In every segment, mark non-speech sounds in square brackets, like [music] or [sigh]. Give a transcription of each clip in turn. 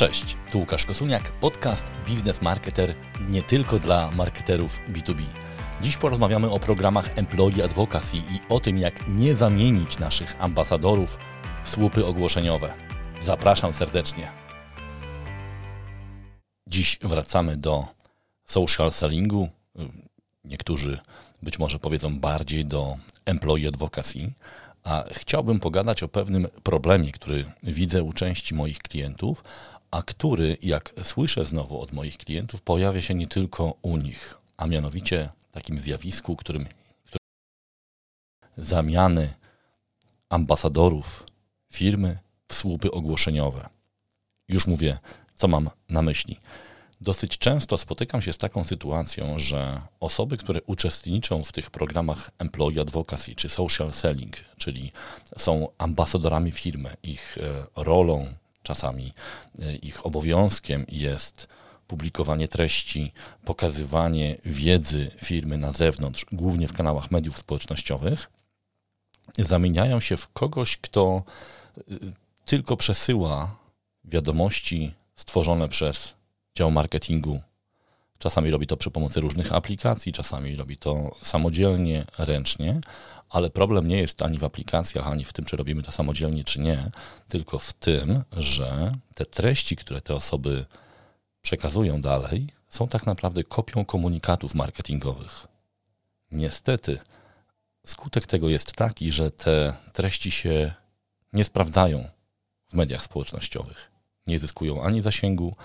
Cześć, tu Łukasz Kosuniak, podcast Biznes Marketer nie tylko dla marketerów B2B. Dziś porozmawiamy o programach Employee Advocacy i o tym, jak nie zamienić naszych ambasadorów w słupy ogłoszeniowe. Zapraszam serdecznie. Dziś wracamy do social sellingu. Niektórzy być może powiedzą bardziej do Employee Advocacy, a chciałbym pogadać o pewnym problemie, który widzę u części moich klientów, a który, jak słyszę znowu od moich klientów, pojawia się nie tylko u nich, a mianowicie takim zjawisku, którym, którym zamiany ambasadorów firmy w słupy ogłoszeniowe. Już mówię, co mam na myśli. Dosyć często spotykam się z taką sytuacją, że osoby, które uczestniczą w tych programach Employee Advocacy czy Social Selling, czyli są ambasadorami firmy, ich e, rolą, czasami e, ich obowiązkiem jest publikowanie treści, pokazywanie wiedzy firmy na zewnątrz, głównie w kanałach mediów społecznościowych, zamieniają się w kogoś, kto e, tylko przesyła wiadomości stworzone przez dział marketingu. Czasami robi to przy pomocy różnych aplikacji, czasami robi to samodzielnie, ręcznie, ale problem nie jest ani w aplikacjach, ani w tym, czy robimy to samodzielnie, czy nie, tylko w tym, że te treści, które te osoby przekazują dalej, są tak naprawdę kopią komunikatów marketingowych. Niestety, skutek tego jest taki, że te treści się nie sprawdzają w mediach społecznościowych. Nie zyskują ani zasięgu,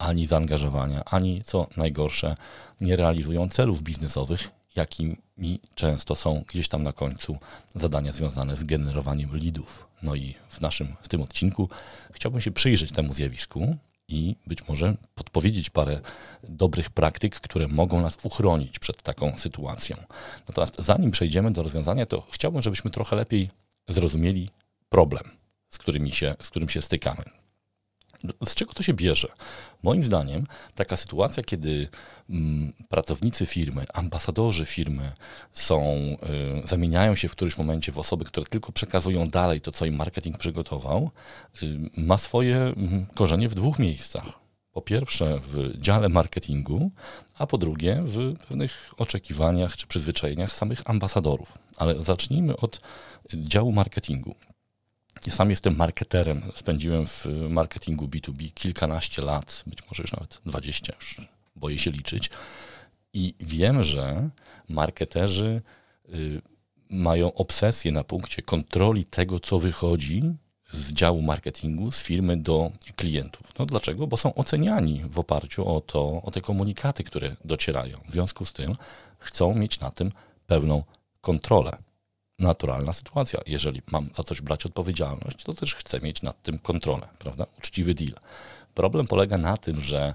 ani zaangażowania, ani co najgorsze, nie realizują celów biznesowych, jakimi często są gdzieś tam na końcu zadania związane z generowaniem leadów. No i w naszym, w tym odcinku chciałbym się przyjrzeć temu zjawisku i być może podpowiedzieć parę dobrych praktyk, które mogą nas uchronić przed taką sytuacją. Natomiast zanim przejdziemy do rozwiązania, to chciałbym, żebyśmy trochę lepiej zrozumieli problem, z, którymi się, z którym się stykamy. Z czego to się bierze? Moim zdaniem taka sytuacja, kiedy mm, pracownicy firmy, ambasadorzy firmy są, y, zamieniają się w którymś momencie w osoby, które tylko przekazują dalej to, co im marketing przygotował, y, ma swoje y, korzenie w dwóch miejscach. Po pierwsze w dziale marketingu, a po drugie w pewnych oczekiwaniach czy przyzwyczajeniach samych ambasadorów. Ale zacznijmy od działu marketingu. Ja sam jestem marketerem. Spędziłem w marketingu B2B kilkanaście lat, być może już nawet dwadzieścia, już boję się liczyć. I wiem, że marketerzy y, mają obsesję na punkcie kontroli tego, co wychodzi z działu marketingu, z firmy do klientów. No dlaczego? Bo są oceniani w oparciu o to, o te komunikaty, które docierają. W związku z tym chcą mieć na tym pełną kontrolę naturalna sytuacja. Jeżeli mam za coś brać odpowiedzialność, to też chcę mieć nad tym kontrolę, prawda? Uczciwy deal. Problem polega na tym, że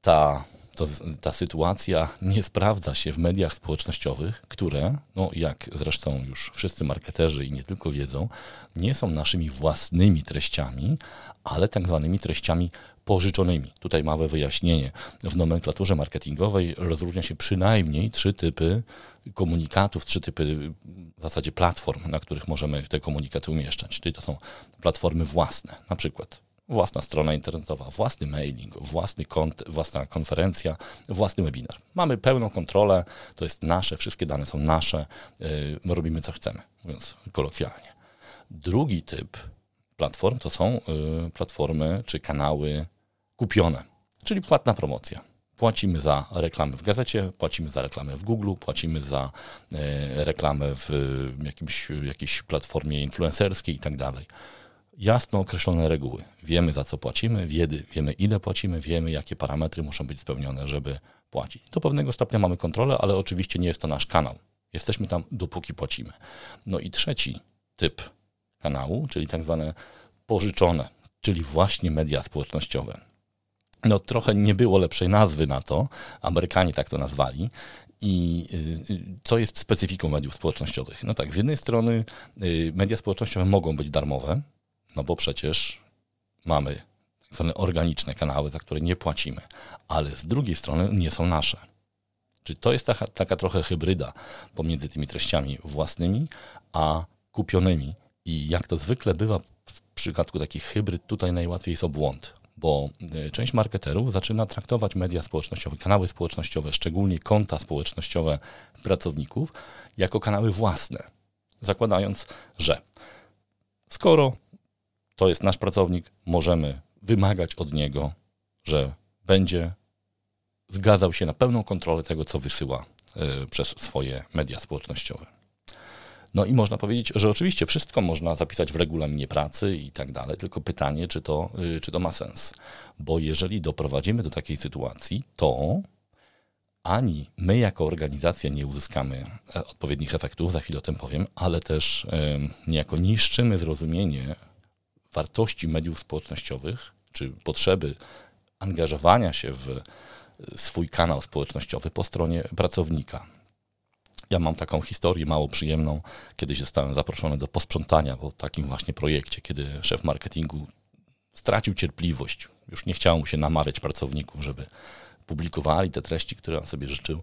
ta, to, ta sytuacja nie sprawdza się w mediach społecznościowych, które, no jak zresztą już wszyscy marketerzy i nie tylko wiedzą, nie są naszymi własnymi treściami, ale tak zwanymi treściami pożyczonymi. Tutaj małe wyjaśnienie. W nomenklaturze marketingowej rozróżnia się przynajmniej trzy typy komunikatów, trzy typy w zasadzie platform, na których możemy te komunikaty umieszczać. Czyli to są platformy własne, na przykład własna strona internetowa, własny mailing, własny kont, własna konferencja, własny webinar. Mamy pełną kontrolę, to jest nasze, wszystkie dane są nasze, yy, robimy co chcemy, mówiąc kolokwialnie. Drugi typ platform to są yy, platformy czy kanały kupione, czyli płatna promocja. Płacimy za reklamę w gazecie, płacimy za reklamę w Google, płacimy za e, reklamę w jakimś, jakiejś platformie influencerskiej i tak dalej. Jasno określone reguły. Wiemy za co płacimy, wiemy, wiemy ile płacimy, wiemy jakie parametry muszą być spełnione, żeby płacić. Do pewnego stopnia mamy kontrolę, ale oczywiście nie jest to nasz kanał. Jesteśmy tam dopóki płacimy. No i trzeci typ kanału, czyli tak zwane pożyczone, czyli właśnie media społecznościowe no trochę nie było lepszej nazwy na to, Amerykanie tak to nazwali. I y, y, co jest specyfiką mediów społecznościowych? No tak, z jednej strony y, media społecznościowe mogą być darmowe, no bo przecież mamy tak zwane organiczne kanały, za które nie płacimy, ale z drugiej strony nie są nasze. Czyli to jest taka, taka trochę hybryda pomiędzy tymi treściami własnymi, a kupionymi. I jak to zwykle bywa w przypadku takich hybryd, tutaj najłatwiej jest o błąd bo y, część marketerów zaczyna traktować media społecznościowe, kanały społecznościowe, szczególnie konta społecznościowe pracowników, jako kanały własne, zakładając, że skoro to jest nasz pracownik, możemy wymagać od niego, że będzie zgadzał się na pełną kontrolę tego, co wysyła y, przez swoje media społecznościowe. No i można powiedzieć, że oczywiście wszystko można zapisać w regulaminie pracy i tak dalej, tylko pytanie, czy to, y, czy to ma sens. Bo jeżeli doprowadzimy do takiej sytuacji, to ani my jako organizacja nie uzyskamy e, odpowiednich efektów, za chwilę o tym powiem, ale też niejako niszczymy zrozumienie wartości mediów społecznościowych, czy potrzeby angażowania się w e, swój kanał społecznościowy po stronie pracownika. Ja mam taką historię mało przyjemną. Kiedyś zostałem zaproszony do posprzątania po takim właśnie projekcie, kiedy szef marketingu stracił cierpliwość. Już nie chciało mu się namawiać pracowników, żeby publikowali te treści, które on sobie życzył.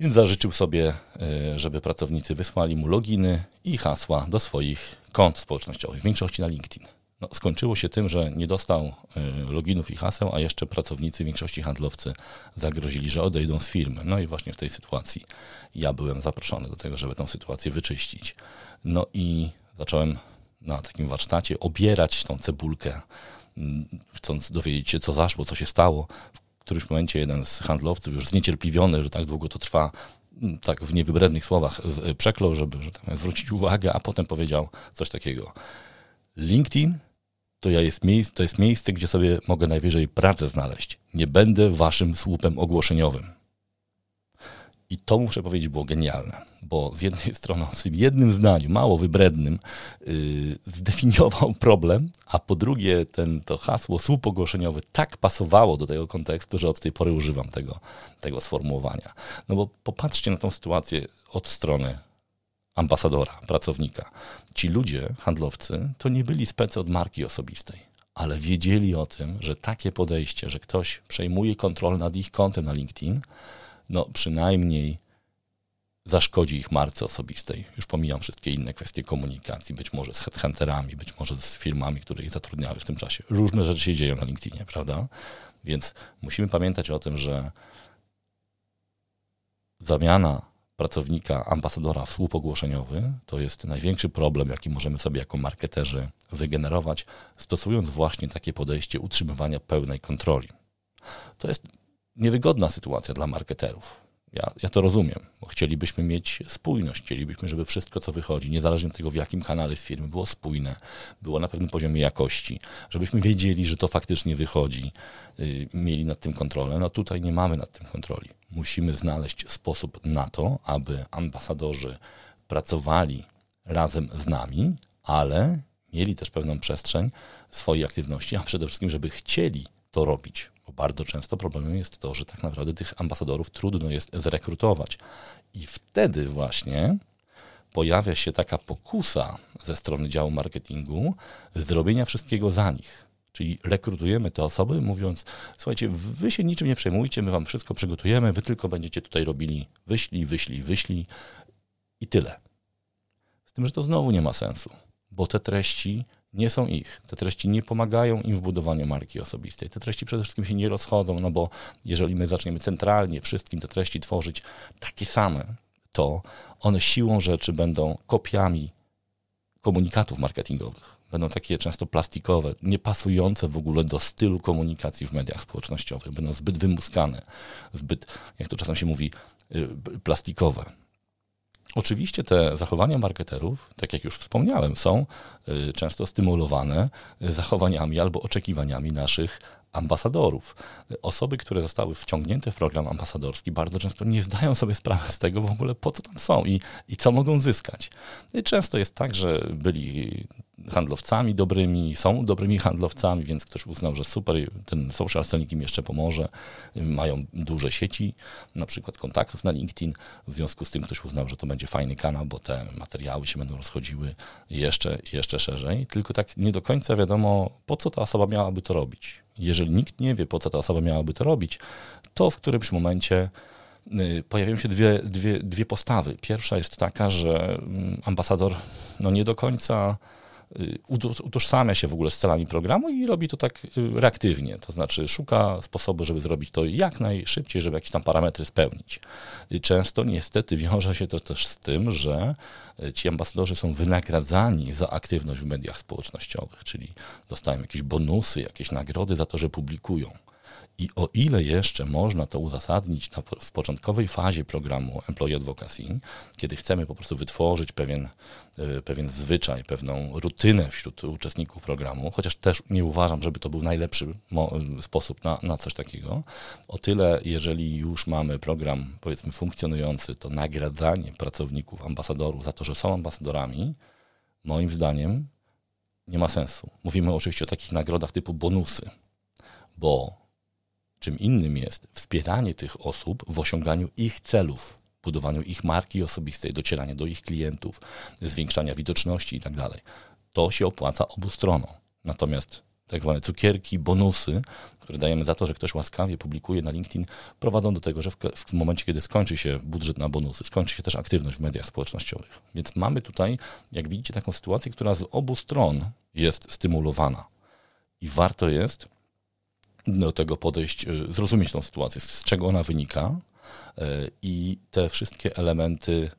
Więc zażyczył sobie, e, żeby pracownicy wysłali mu loginy i hasła do swoich kont społecznościowych, w większości na LinkedIn. No, skończyło się tym, że nie dostał y, loginów i haseł, a jeszcze pracownicy, większości handlowcy zagrozili, że odejdą z firmy. No i właśnie w tej sytuacji ja byłem zaproszony do tego, żeby tę sytuację wyczyścić. No i zacząłem na takim warsztacie obierać tą cebulkę, chcąc dowiedzieć się, co zaszło, co się stało. W którymś momencie jeden z handlowców, już zniecierpliwiony, że tak długo to trwa, tak w niewybrednych słowach przeklął, żeby że tak zwrócić uwagę, a potem powiedział coś takiego. LinkedIn to, ja jest miejsce, to jest miejsce, gdzie sobie mogę najwyżej pracę znaleźć. Nie będę waszym słupem ogłoszeniowym. I to muszę powiedzieć było genialne, bo z jednej [laughs] strony w tym jednym zdaniu, mało wybrednym, yy, zdefiniował [laughs] problem, a po drugie ten, to hasło słup ogłoszeniowy tak pasowało do tego kontekstu, że od tej pory używam tego, tego sformułowania. No bo popatrzcie na tą sytuację od strony ambasadora, pracownika. Ci ludzie, handlowcy, to nie byli specy od marki osobistej, ale wiedzieli o tym, że takie podejście, że ktoś przejmuje kontrolę nad ich kontem na LinkedIn, no przynajmniej zaszkodzi ich marce osobistej. Już pomijam wszystkie inne kwestie komunikacji, być może z headhunterami, być może z firmami, które ich zatrudniały w tym czasie. Różne rzeczy się dzieją na LinkedInie, prawda? Więc musimy pamiętać o tym, że zamiana pracownika, ambasadora słup ogłoszeniowy, to jest największy problem, jaki możemy sobie jako marketerzy wygenerować, stosując właśnie takie podejście utrzymywania pełnej kontroli. To jest niewygodna sytuacja dla marketerów. Ja, ja to rozumiem, bo chcielibyśmy mieć spójność, chcielibyśmy, żeby wszystko, co wychodzi, niezależnie od tego, w jakim kanale z firmy, było spójne, było na pewnym poziomie jakości, żebyśmy wiedzieli, że to faktycznie wychodzi, yy, mieli nad tym kontrolę. No tutaj nie mamy nad tym kontroli. Musimy znaleźć sposób na to, aby ambasadorzy pracowali razem z nami, ale mieli też pewną przestrzeń swojej aktywności, a przede wszystkim, żeby chcieli to robić bo bardzo często problemem jest to, że tak naprawdę tych ambasadorów trudno jest zrekrutować. I wtedy właśnie pojawia się taka pokusa ze strony działu marketingu zrobienia wszystkiego za nich. Czyli rekrutujemy te osoby, mówiąc: Słuchajcie, wy się niczym nie przejmujcie, my wam wszystko przygotujemy, wy tylko będziecie tutaj robili wyślij, wyślij, wyślij i tyle. Z tym, że to znowu nie ma sensu, bo te treści nie są ich. Te treści nie pomagają im w budowaniu marki osobistej. Te treści przede wszystkim się nie rozchodzą, no bo jeżeli my zaczniemy centralnie wszystkim te treści tworzyć takie same, to one siłą rzeczy będą kopiami komunikatów marketingowych. Będą takie często plastikowe, niepasujące w ogóle do stylu komunikacji w mediach społecznościowych. Będą zbyt wymuskane, zbyt, jak to czasem się mówi, y, plastikowe. Oczywiście te zachowania marketerów, tak jak już wspomniałem, są y, często stymulowane y, zachowaniami albo oczekiwaniami naszych ambasadorów. Osoby, które zostały wciągnięte w program ambasadorski, bardzo często nie zdają sobie sprawy z tego w ogóle, po co tam są i, i co mogą zyskać. I często jest tak, że byli handlowcami dobrymi, są dobrymi handlowcami, więc ktoś uznał, że super, ten social selling im jeszcze pomoże. Mają duże sieci, na przykład kontaktów na LinkedIn. W związku z tym ktoś uznał, że to będzie fajny kanał, bo te materiały się będą rozchodziły jeszcze, jeszcze szerzej. Tylko tak nie do końca wiadomo, po co ta osoba miałaby to robić. Jeżeli nikt nie wie, po co ta osoba miałaby to robić, to w którymś momencie y, pojawiają się dwie, dwie, dwie postawy. Pierwsza jest taka, że mm, ambasador no nie do końca utożsamia się w ogóle z celami programu i robi to tak y, reaktywnie, to znaczy szuka sposobu, żeby zrobić to jak najszybciej, żeby jakieś tam parametry spełnić. Często niestety wiąże się to też z tym, że ci ambasadorzy są wynagradzani za aktywność w mediach społecznościowych, czyli dostają jakieś bonusy, jakieś nagrody za to, że publikują. I o ile jeszcze można to uzasadnić na, w początkowej fazie programu Employee Advocacy, kiedy chcemy po prostu wytworzyć pewien, e, pewien zwyczaj, pewną rutynę wśród uczestników programu, chociaż też nie uważam, żeby to był najlepszy sposób na, na coś takiego, o tyle jeżeli już mamy program powiedzmy funkcjonujący, to nagradzanie pracowników, ambasadorów za to, że są ambasadorami, moim zdaniem nie ma sensu. Mówimy oczywiście o takich nagrodach typu bonusy, bo Czym innym jest wspieranie tych osób w osiąganiu ich celów, budowaniu ich marki osobistej, docierania do ich klientów, zwiększania widoczności itd. Tak to się opłaca obu stronom. Natomiast tak zwane cukierki, bonusy, które dajemy za to, że ktoś łaskawie publikuje na LinkedIn, prowadzą do tego, że w, w, momencie, kiedy skończy się budżet na bonusy, skończy się też aktywność w mediach społecznościowych. Więc mamy tutaj, jak widzicie, taką sytuację, która z obu stron jest stymulowana. I warto jest do tego podejść, y, zrozumieć tą sytuację, z czego ona wynika y, i te wszystkie elementy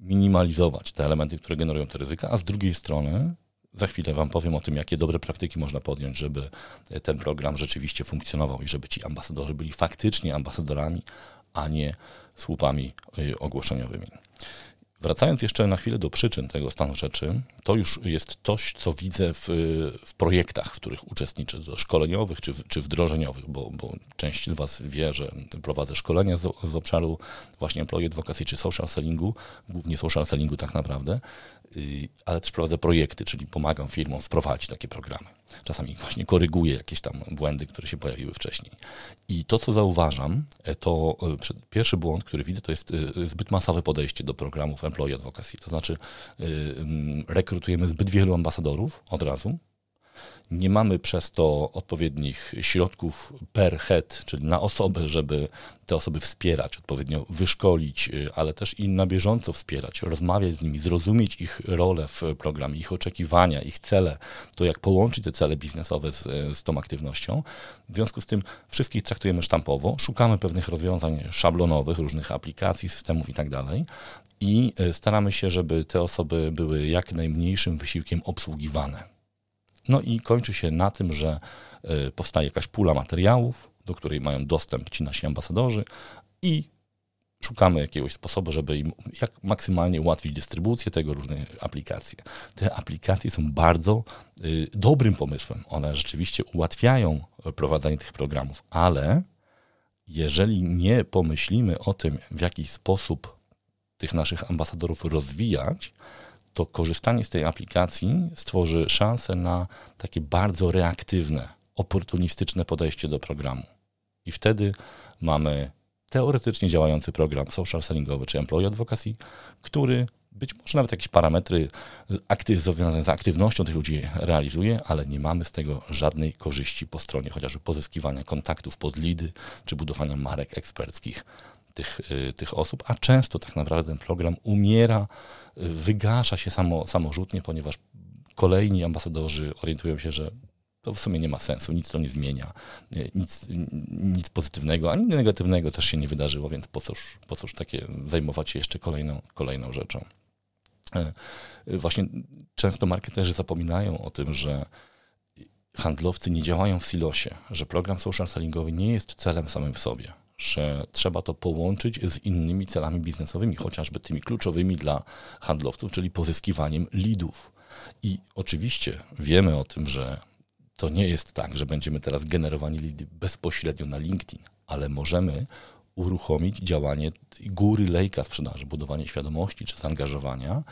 minimalizować, te elementy, które generują te ryzyka, a z drugiej strony za chwilę Wam powiem o tym, jakie dobre praktyki można podjąć, żeby ten program rzeczywiście funkcjonował i żeby ci ambasadorzy byli faktycznie ambasadorami, a nie słupami y, ogłoszeniowymi. Wracając jeszcze na chwilę do przyczyn tego stanu rzeczy, to już jest coś, co widzę w, w projektach, w których uczestniczę, szkoleniowych czy, czy wdrożeniowych, bo, bo część z Was wie, że prowadzę szkolenia z, z obszaru właśnie employee advocacy czy social sellingu, głównie social sellingu tak naprawdę, ale też prowadzę projekty, czyli pomagam firmom wprowadzić takie programy. Czasami właśnie koryguję jakieś tam błędy, które się pojawiły wcześniej. I to, co zauważam, e, to e, pierwszy błąd, który widzę, to jest e, zbyt masowe podejście do programów employee advocacy. To znaczy rekrutujemy zbyt wielu ambasadorów od razu, nie mamy przez to odpowiednich środków per head, czyli na osobę, żeby te osoby wspierać, odpowiednio wyszkolić, y, ale też i na bieżąco wspierać, rozmawiać z nimi, zrozumieć ich rolę w programie, ich oczekiwania, ich cele, to jak połączyć te cele biznesowe z, z tą aktywnością. W związku z tym wszystkich traktujemy sztampowo, szukamy pewnych rozwiązań szablonowych, różnych aplikacji, systemów i tak y, staramy się, żeby te osoby były jak najmniejszym wysiłkiem obsługiwane. No i kończy się na tym, że e, powstaje jakaś pula materiałów, do której mają dostęp ci nasi ambasadorzy i szukamy jakiegoś sposobu, żeby im jak maksymalnie ułatwić dystrybucję tego różne aplikacje. Te aplikacje są bardzo y, dobrym pomysłem. One rzeczywiście ułatwiają prowadzenie tych programów, ale jeżeli nie pomyślimy o tym, w jaki sposób tych naszych ambasadorów rozwijać, to korzystanie z tej aplikacji stworzy szansę na takie bardzo reaktywne, oportunistyczne podejście do programu. I wtedy mamy teoretycznie działający program social sellingowy czy employee advocacy, który być może nawet jakieś parametry związane z aktywnością tych ludzi realizuje, ale nie mamy z tego żadnej korzyści po stronie chociażby pozyskiwania kontaktów pod lidy czy budowania marek eksperckich tych, y, tych osób, a często tak naprawdę ten program umiera, y, wygasza się samo, samorzutnie, ponieważ kolejni ambasadorzy orientują się, że to w sumie nie ma sensu, nic to nie zmienia, y, nic, nic pozytywnego, ani negatywnego też się nie wydarzyło, więc po cóż, po cóż takie zajmować się jeszcze kolejną, kolejną rzeczą. Właśnie często marketerzy zapominają o tym, że handlowcy nie działają w silosie, że program social sellingowy nie jest celem samym w sobie że trzeba to połączyć z innymi celami biznesowymi, chociażby tymi kluczowymi dla handlowców, czyli pozyskiwaniem lidów. I oczywiście wiemy o tym, że to nie jest tak, że będziemy teraz generowani lidy bezpośrednio na LinkedIn, ale możemy uruchomić działanie góry lejka sprzedaży, budowanie świadomości czy zaangażowania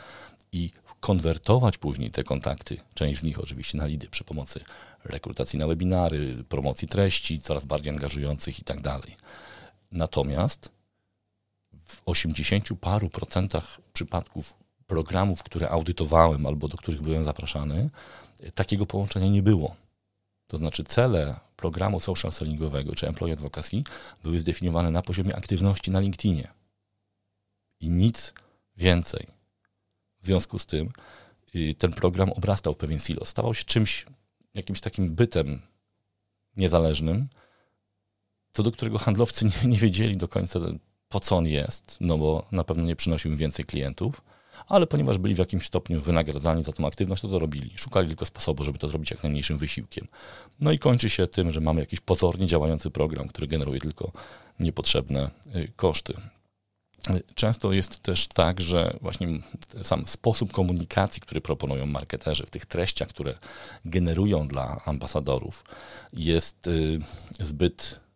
i konwertować później te kontakty, część z nich oczywiście na lidy przy pomocy rekrutacji na webinary, promocji treści coraz bardziej angażujących i tak dalej. Natomiast w 80 paru procentach przypadków programów, które audytowałem albo do których byłem zapraszany, takiego połączenia nie było. To znaczy cele programu social sellingowego czy employee advocacy były zdefiniowane na poziomie aktywności na LinkedInie. I nic więcej. W związku z tym ten program obrastał w pewien silo. Stawał się czymś, jakimś takim bytem niezależnym, co do którego handlowcy nie, nie wiedzieli do końca, po co on jest, no bo na pewno nie przynosił im więcej klientów, ale ponieważ byli w jakimś stopniu wynagradzani za tą aktywność, to to robili. Szukali tylko sposobu, żeby to zrobić jak najmniejszym wysiłkiem. No i kończy się tym, że mamy jakiś pozornie działający program, który generuje tylko niepotrzebne y, koszty. Często jest też tak, że właśnie sam sposób komunikacji, który proponują marketerzy w tych treściach, które generują dla ambasadorów, jest y, zbyt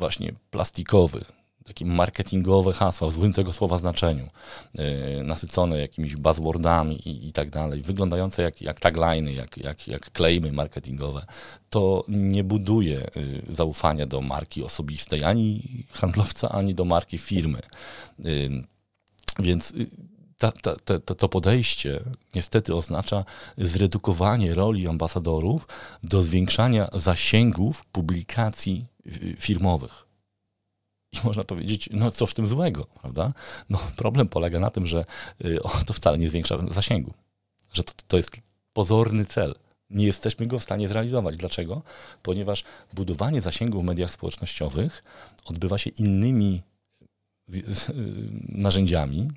właśnie plastikowy, takie marketingowe hasła w złym tego słowa znaczeniu, yy, nasycone jakimiś buzzwordami i, i tak dalej, wyglądające jak, jak tagliny, jak, jak, jak claimy marketingowe, to nie buduje yy, zaufania do marki osobistej ani handlowca, ani do marki firmy. Yy, więc y, ta, ta, ta, to podejście niestety oznacza zredukowanie roli ambasadorów do zwiększania zasięgów publikacji firmowych. I [laughs] można powiedzieć, no co w tym złego, prawda? No problem polega na tym, że y, to wcale nie zwiększa zasięgu, że to, to jest pozorny cel. Nie jesteśmy go w stanie zrealizować. Dlaczego? Ponieważ budowanie zasięgu w mediach społecznościowych odbywa się innymi y, narzędziami,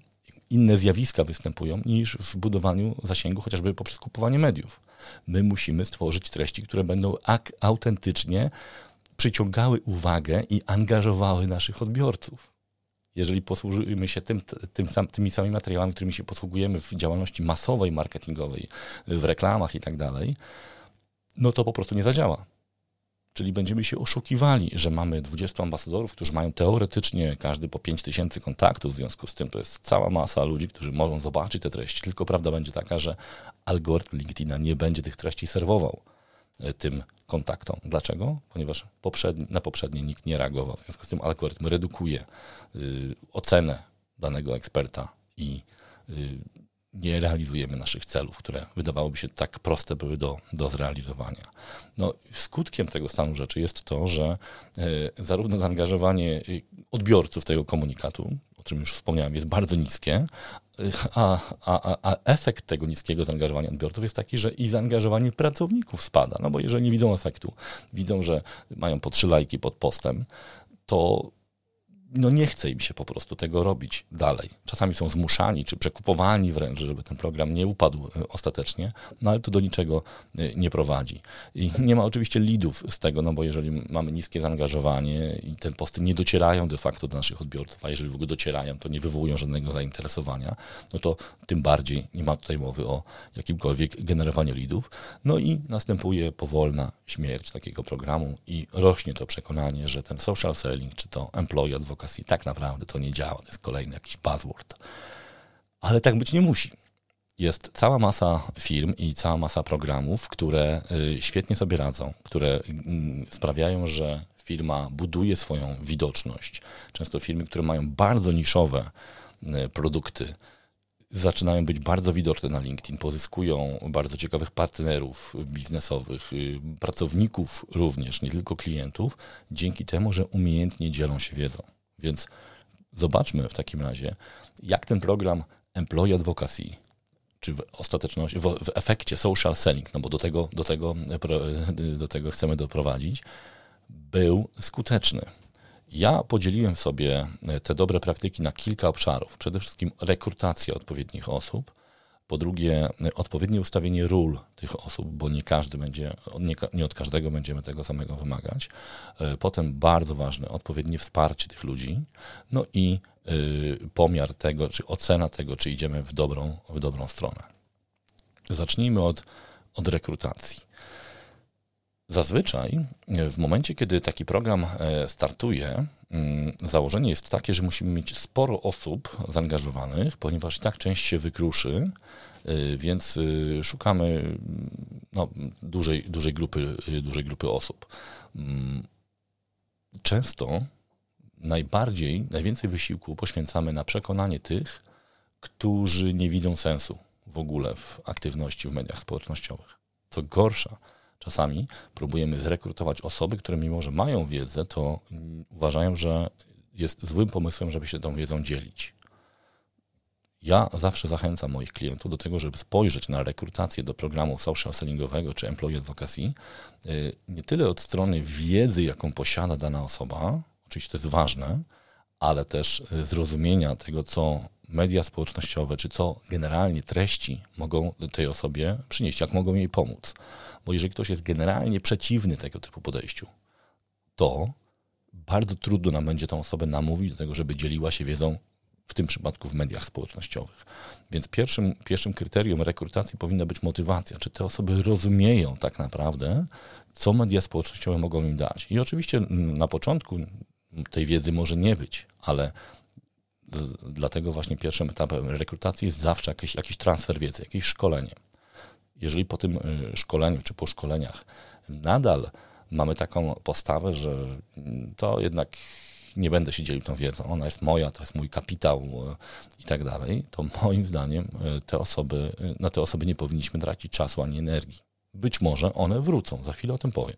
inne zjawiska występują niż w budowaniu zasięgu, chociażby poprzez kupowanie mediów. My musimy stworzyć treści, które będą autentycznie przyciągały uwagę i angażowały naszych odbiorców. Jeżeli posłużymy się tym, tym sam, tymi samymi materiałami, którymi się posługujemy w działalności masowej, marketingowej, w reklamach i tak dalej, no to po prostu nie zadziała. Czyli będziemy się oszukiwali, że mamy 20 ambasadorów, którzy mają teoretycznie każdy po 5 tysięcy kontaktów, w związku z tym to jest cała masa ludzi, którzy mogą zobaczyć te treści, tylko prawda będzie taka, że algorytm LinkedIna nie będzie tych treści serwował. E, tym kontaktom. Dlaczego? Ponieważ poprzedni, na poprzednie nikt nie reagował. W związku z tym algorytm redukuje y, ocenę danego eksperta i y, nie realizujemy naszych celów, które wydawałoby się tak proste były do, do zrealizowania. No, skutkiem tego stanu rzeczy jest to, że y, zarówno zaangażowanie y, odbiorców tego komunikatu, czym już wspomniałem, jest bardzo niskie, a, a, a efekt tego niskiego zaangażowania odbiorców jest taki, że i zaangażowanie pracowników spada. No bo jeżeli nie widzą efektu, widzą, że mają po trzy lajki pod postem, to no nie chce im się po prostu tego robić dalej. Czasami są zmuszani czy przekupowani wręcz, żeby ten program nie upadł e, ostatecznie, no ale to do niczego e, nie prowadzi. I nie ma oczywiście lidów z tego, no bo jeżeli mamy niskie zaangażowanie i te posty nie docierają de facto do naszych odbiorców, a jeżeli w ogóle docierają, to nie wywołują żadnego zainteresowania, no to tym bardziej nie ma tutaj mowy o jakimkolwiek generowaniu lidów. No i następuje powolna śmierć takiego programu i rośnie to przekonanie, że ten social selling, czy to employee advocacy, advocacy. Tak naprawdę to nie działa, to jest kolejny jakiś buzzword. Ale tak być nie musi. Jest cała masa firm i cała masa programów, które y, świetnie sobie radzą, które mm, sprawiają, że firma buduje swoją widoczność. Często firmy, które mają bardzo niszowe y, produkty, zaczynają być bardzo widoczne na LinkedIn, pozyskują bardzo ciekawych partnerów biznesowych, y, pracowników również, nie tylko klientów, dzięki temu, że umiejętnie dzielą się wiedzą. Więc zobaczmy w takim razie, jak ten program Employee Advocacy, czy w ostateczności, w, w efekcie social selling, no bo do tego, do, tego, do tego chcemy doprowadzić, był skuteczny. Ja podzieliłem sobie te dobre praktyki na kilka obszarów. Przede wszystkim rekrutacja odpowiednich osób, po drugie, odpowiednie ustawienie ról tych osób, bo nie każdy będzie, nie, nie, od każdego będziemy tego samego wymagać. E, potem bardzo ważne, odpowiednie wsparcie tych ludzi. No i y, pomiar tego, czy ocena tego, czy idziemy w dobrą, w dobrą stronę. Zacznijmy od, od rekrutacji. Zazwyczaj w momencie, kiedy taki program e, startuje, założenie jest takie, że musimy mieć sporo osób zaangażowanych, ponieważ i tak część się wykruszy, e, więc e, szukamy no, dużej, dużej, grupy, dużej grupy osób. Mm, często najbardziej, najwięcej wysiłku poświęcamy na przekonanie tych, którzy nie widzą sensu w ogóle w aktywności w mediach społecznościowych. Co gorsza, Czasami próbujemy zrekrutować osoby, które mimo, że mają wiedzę, to uważają, że jest złym pomysłem, żeby się tą wiedzą dzielić. Ja zawsze zachęcam moich klientów do tego, żeby spojrzeć na rekrutację do programu social sellingowego czy employee advocacy y, nie tyle od strony wiedzy, jaką posiada dana osoba, oczywiście to jest ważne, ale też y, zrozumienia tego, co media społecznościowe, czy co generalnie treści mogą tej osobie przynieść, jak mogą jej pomóc. Bo jeżeli ktoś jest generalnie przeciwny tego typu podejściu, to bardzo trudno nam będzie tą osobę namówić do tego, żeby dzieliła się wiedzą, w tym przypadku w mediach społecznościowych. Więc pierwszym, pierwszym kryterium rekrutacji powinna być motywacja. Czy te osoby rozumieją tak naprawdę, co media społecznościowe mogą im dać. I oczywiście na początku tej wiedzy może nie być, ale dlatego właśnie pierwszym etapem rekrutacji jest zawsze jakiś, jakiś transfer wiedzy, jakieś szkolenie. Jeżeli po tym y, szkoleniu czy po szkoleniach nadal mamy taką postawę, że to jednak nie będę się dzielił tą wiedzą, ona jest moja, to jest mój kapitał y, i tak dalej, to moim zdaniem y, te osoby, na te osoby nie powinniśmy tracić czasu ani energii. Być może one wrócą, za chwilę o tym powiem.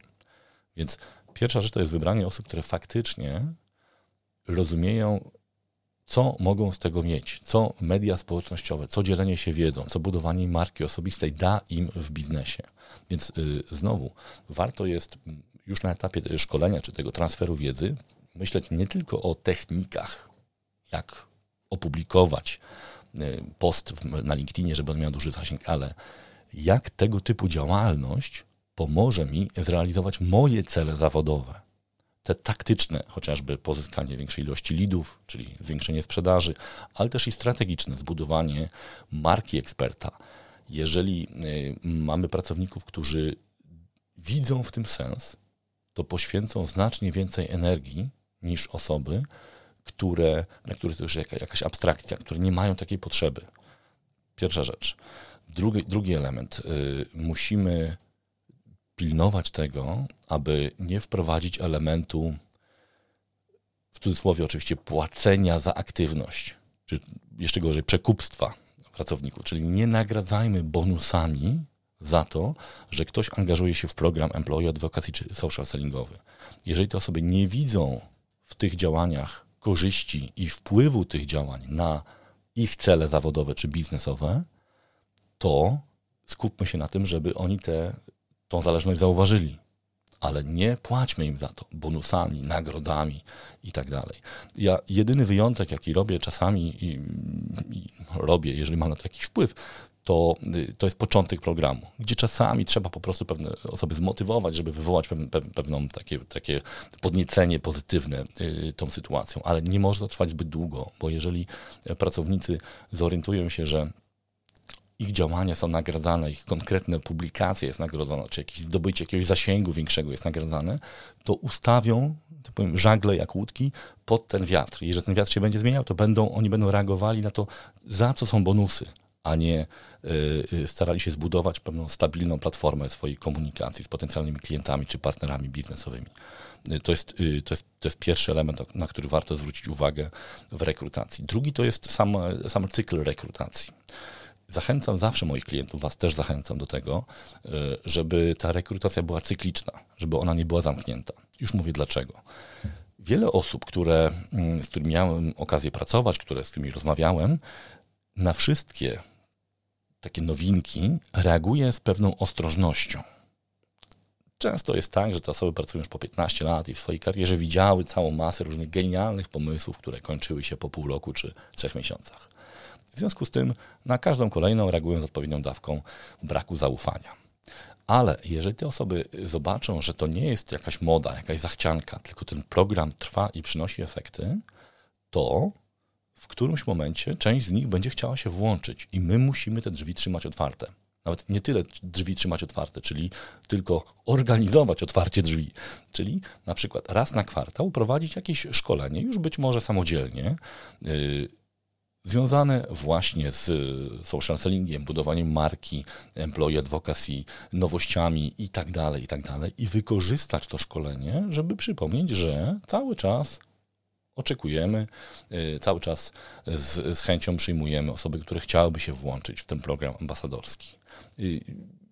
Więc pierwsza rzecz to jest wybranie osób, które faktycznie rozumieją co mogą z tego mieć, co media społecznościowe, co dzielenie się wiedzą, co budowanie marki osobistej da im w biznesie. Więc y, znowu, warto jest już na etapie szkolenia czy tego transferu wiedzy myśleć nie tylko o technikach, jak opublikować y, post na LinkedInie, żeby on miał duży zasięg, ale jak tego typu działalność pomoże mi zrealizować moje cele zawodowe te taktyczne, chociażby pozyskanie większej ilości lidów, czyli zwiększenie sprzedaży, ale też i strategiczne, zbudowanie marki eksperta. Jeżeli y, mamy pracowników, którzy widzą w tym sens, to poświęcą znacznie więcej energii niż osoby, które, na których to już jakaś abstrakcja, które nie mają takiej potrzeby. Pierwsza rzecz. Drugi, drugi element. Y, musimy pilnować tego, aby nie wprowadzić elementu, w cudzysłowie oczywiście, płacenia za aktywność, czy jeszcze gorzej, przekupstwa pracowników, czyli nie nagradzajmy bonusami za to, że ktoś angażuje się w program Employee Advocacy czy social sellingowy. Jeżeli te osoby nie widzą w tych działaniach korzyści i wpływu tych działań na ich cele zawodowe czy biznesowe, to skupmy się na tym, żeby oni te tą zależność zauważyli. Ale nie płaćmy im za to bonusami, nagrodami i tak dalej. Ja jedyny wyjątek, jaki robię czasami i, i robię, jeżeli mam na to jakiś wpływ, to, to jest początek programu, gdzie czasami trzeba po prostu pewne osoby zmotywować, żeby wywołać pewne, pewną takie, takie podniecenie pozytywne y, tą sytuacją, ale nie może to trwać zbyt długo, bo jeżeli pracownicy zorientują się, że ich działania są nagradzane, ich konkretne publikacje jest nagrodzone, czy jakieś zdobycie jakiegoś zasięgu większego jest nagradzane, to ustawią tak powiem, żagle jak łódki pod ten wiatr. Jeżeli ten wiatr się będzie zmieniał, to będą, oni będą reagowali na to, za co są bonusy, a nie y, starali się zbudować pewną stabilną platformę swojej komunikacji z potencjalnymi klientami czy partnerami biznesowymi. Y, to jest, y, to, jest, to jest pierwszy element, na który warto zwrócić uwagę w rekrutacji. Drugi to jest sam, sam cykl rekrutacji zachęcam zawsze moich klientów, was też zachęcam do tego, y, żeby ta rekrutacja była cykliczna, żeby ona nie była zamknięta. Już mówię dlaczego. Wiele osób, które, mm, z którymi miałem okazję pracować, które z którymi rozmawiałem, na wszystkie takie nowinki reaguje z pewną ostrożnością. Często jest tak, że te osoby pracują już po 15 lat i w swojej karierze widziały całą masę różnych genialnych pomysłów, które kończyły się po pół roku czy trzech miesiącach. W związku z tym na każdą kolejną reagują z odpowiednią dawką braku zaufania. Ale jeżeli te osoby zobaczą, że to nie jest jakaś moda, jakaś zachcianka, tylko ten program trwa i przynosi efekty, to w którymś momencie część z nich będzie chciała się włączyć i my musimy te drzwi trzymać otwarte. Nawet nie tyle drzwi trzymać otwarte, czyli tylko organizować otwarcie drzwi. Czyli na przykład raz na kwartał prowadzić jakieś szkolenie, już być może samodzielnie, yy, związane właśnie z social sellingiem, budowaniem marki, employee advocacy, nowościami i tak dalej, i tak i wykorzystać to szkolenie, żeby przypomnieć, że cały czas oczekujemy, y, cały czas z, z chęcią przyjmujemy osoby, które chciałyby się włączyć w ten program ambasadorski.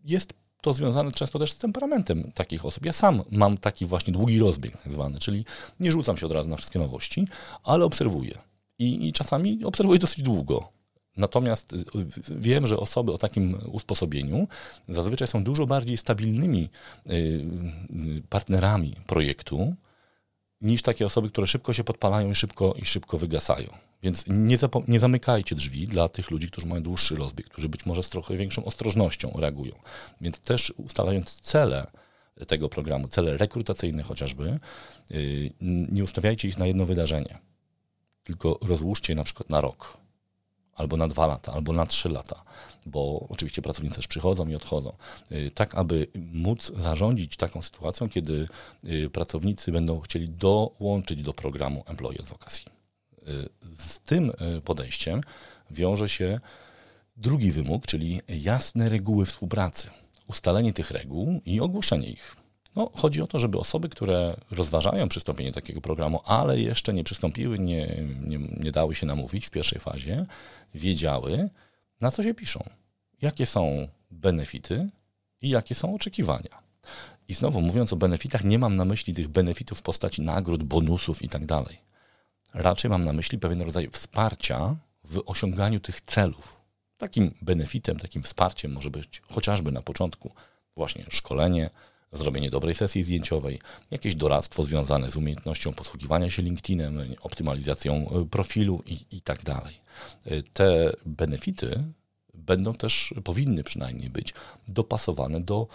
Jest to związane często też z temperamentem takich osób. Ja sam mam taki właśnie długi rozbieg tak zwany, czyli nie rzucam się od razu na wszystkie nowości, ale obserwuję i, i czasami obserwuję dosyć długo. Natomiast y, wiem, że osoby o takim usposobieniu zazwyczaj są dużo bardziej stabilnymi partnerami projektu niż takie osoby, które szybko się podpalają i szybko, i szybko wygasają. Więc nie, nie, zamykajcie drzwi dla tych ludzi, którzy mają dłuższy rozbieg, którzy być może z trochę większą ostrożnością reagują. Więc też ustalając cele tego programu, cele rekrutacyjne chociażby, nie ustawiajcie ich na jedno wydarzenie, tylko rozłóżcie je na przykład na rok, albo na dwa lata, albo na trzy lata, bo oczywiście pracownicy też przychodzą i odchodzą, yy, tak aby móc zarządzić taką sytuacją, kiedy yy, pracownicy będą chcieli dołączyć do programu Employee Advocacy. Z tym podejściem wiąże się drugi wymóg, czyli jasne reguły współpracy ustalenie tych reguł i ogłoszenie ich. No, chodzi o to, żeby osoby, które rozważają przystąpienie do takiego programu, ale jeszcze nie przystąpiły, nie, nie, nie dały się namówić w pierwszej fazie, wiedziały, na co się piszą, jakie są benefity i jakie są oczekiwania. I znowu mówiąc o benefitach, nie mam na myśli tych benefitów w postaci nagród, bonusów i tak dalej. Raczej mam na myśli pewien rodzaj wsparcia w osiąganiu tych celów, Takim benefitem, takim wsparciem może być chociażby na początku właśnie szkolenie, zrobienie dobrej sesji zdjęciowej, jakieś doradztwo związane z umiejętnością posługiwania się LinkedInem, optymalizacją e, profilu i, i tak dalej. E, te benefity będą też, powinny przynajmniej być dopasowane do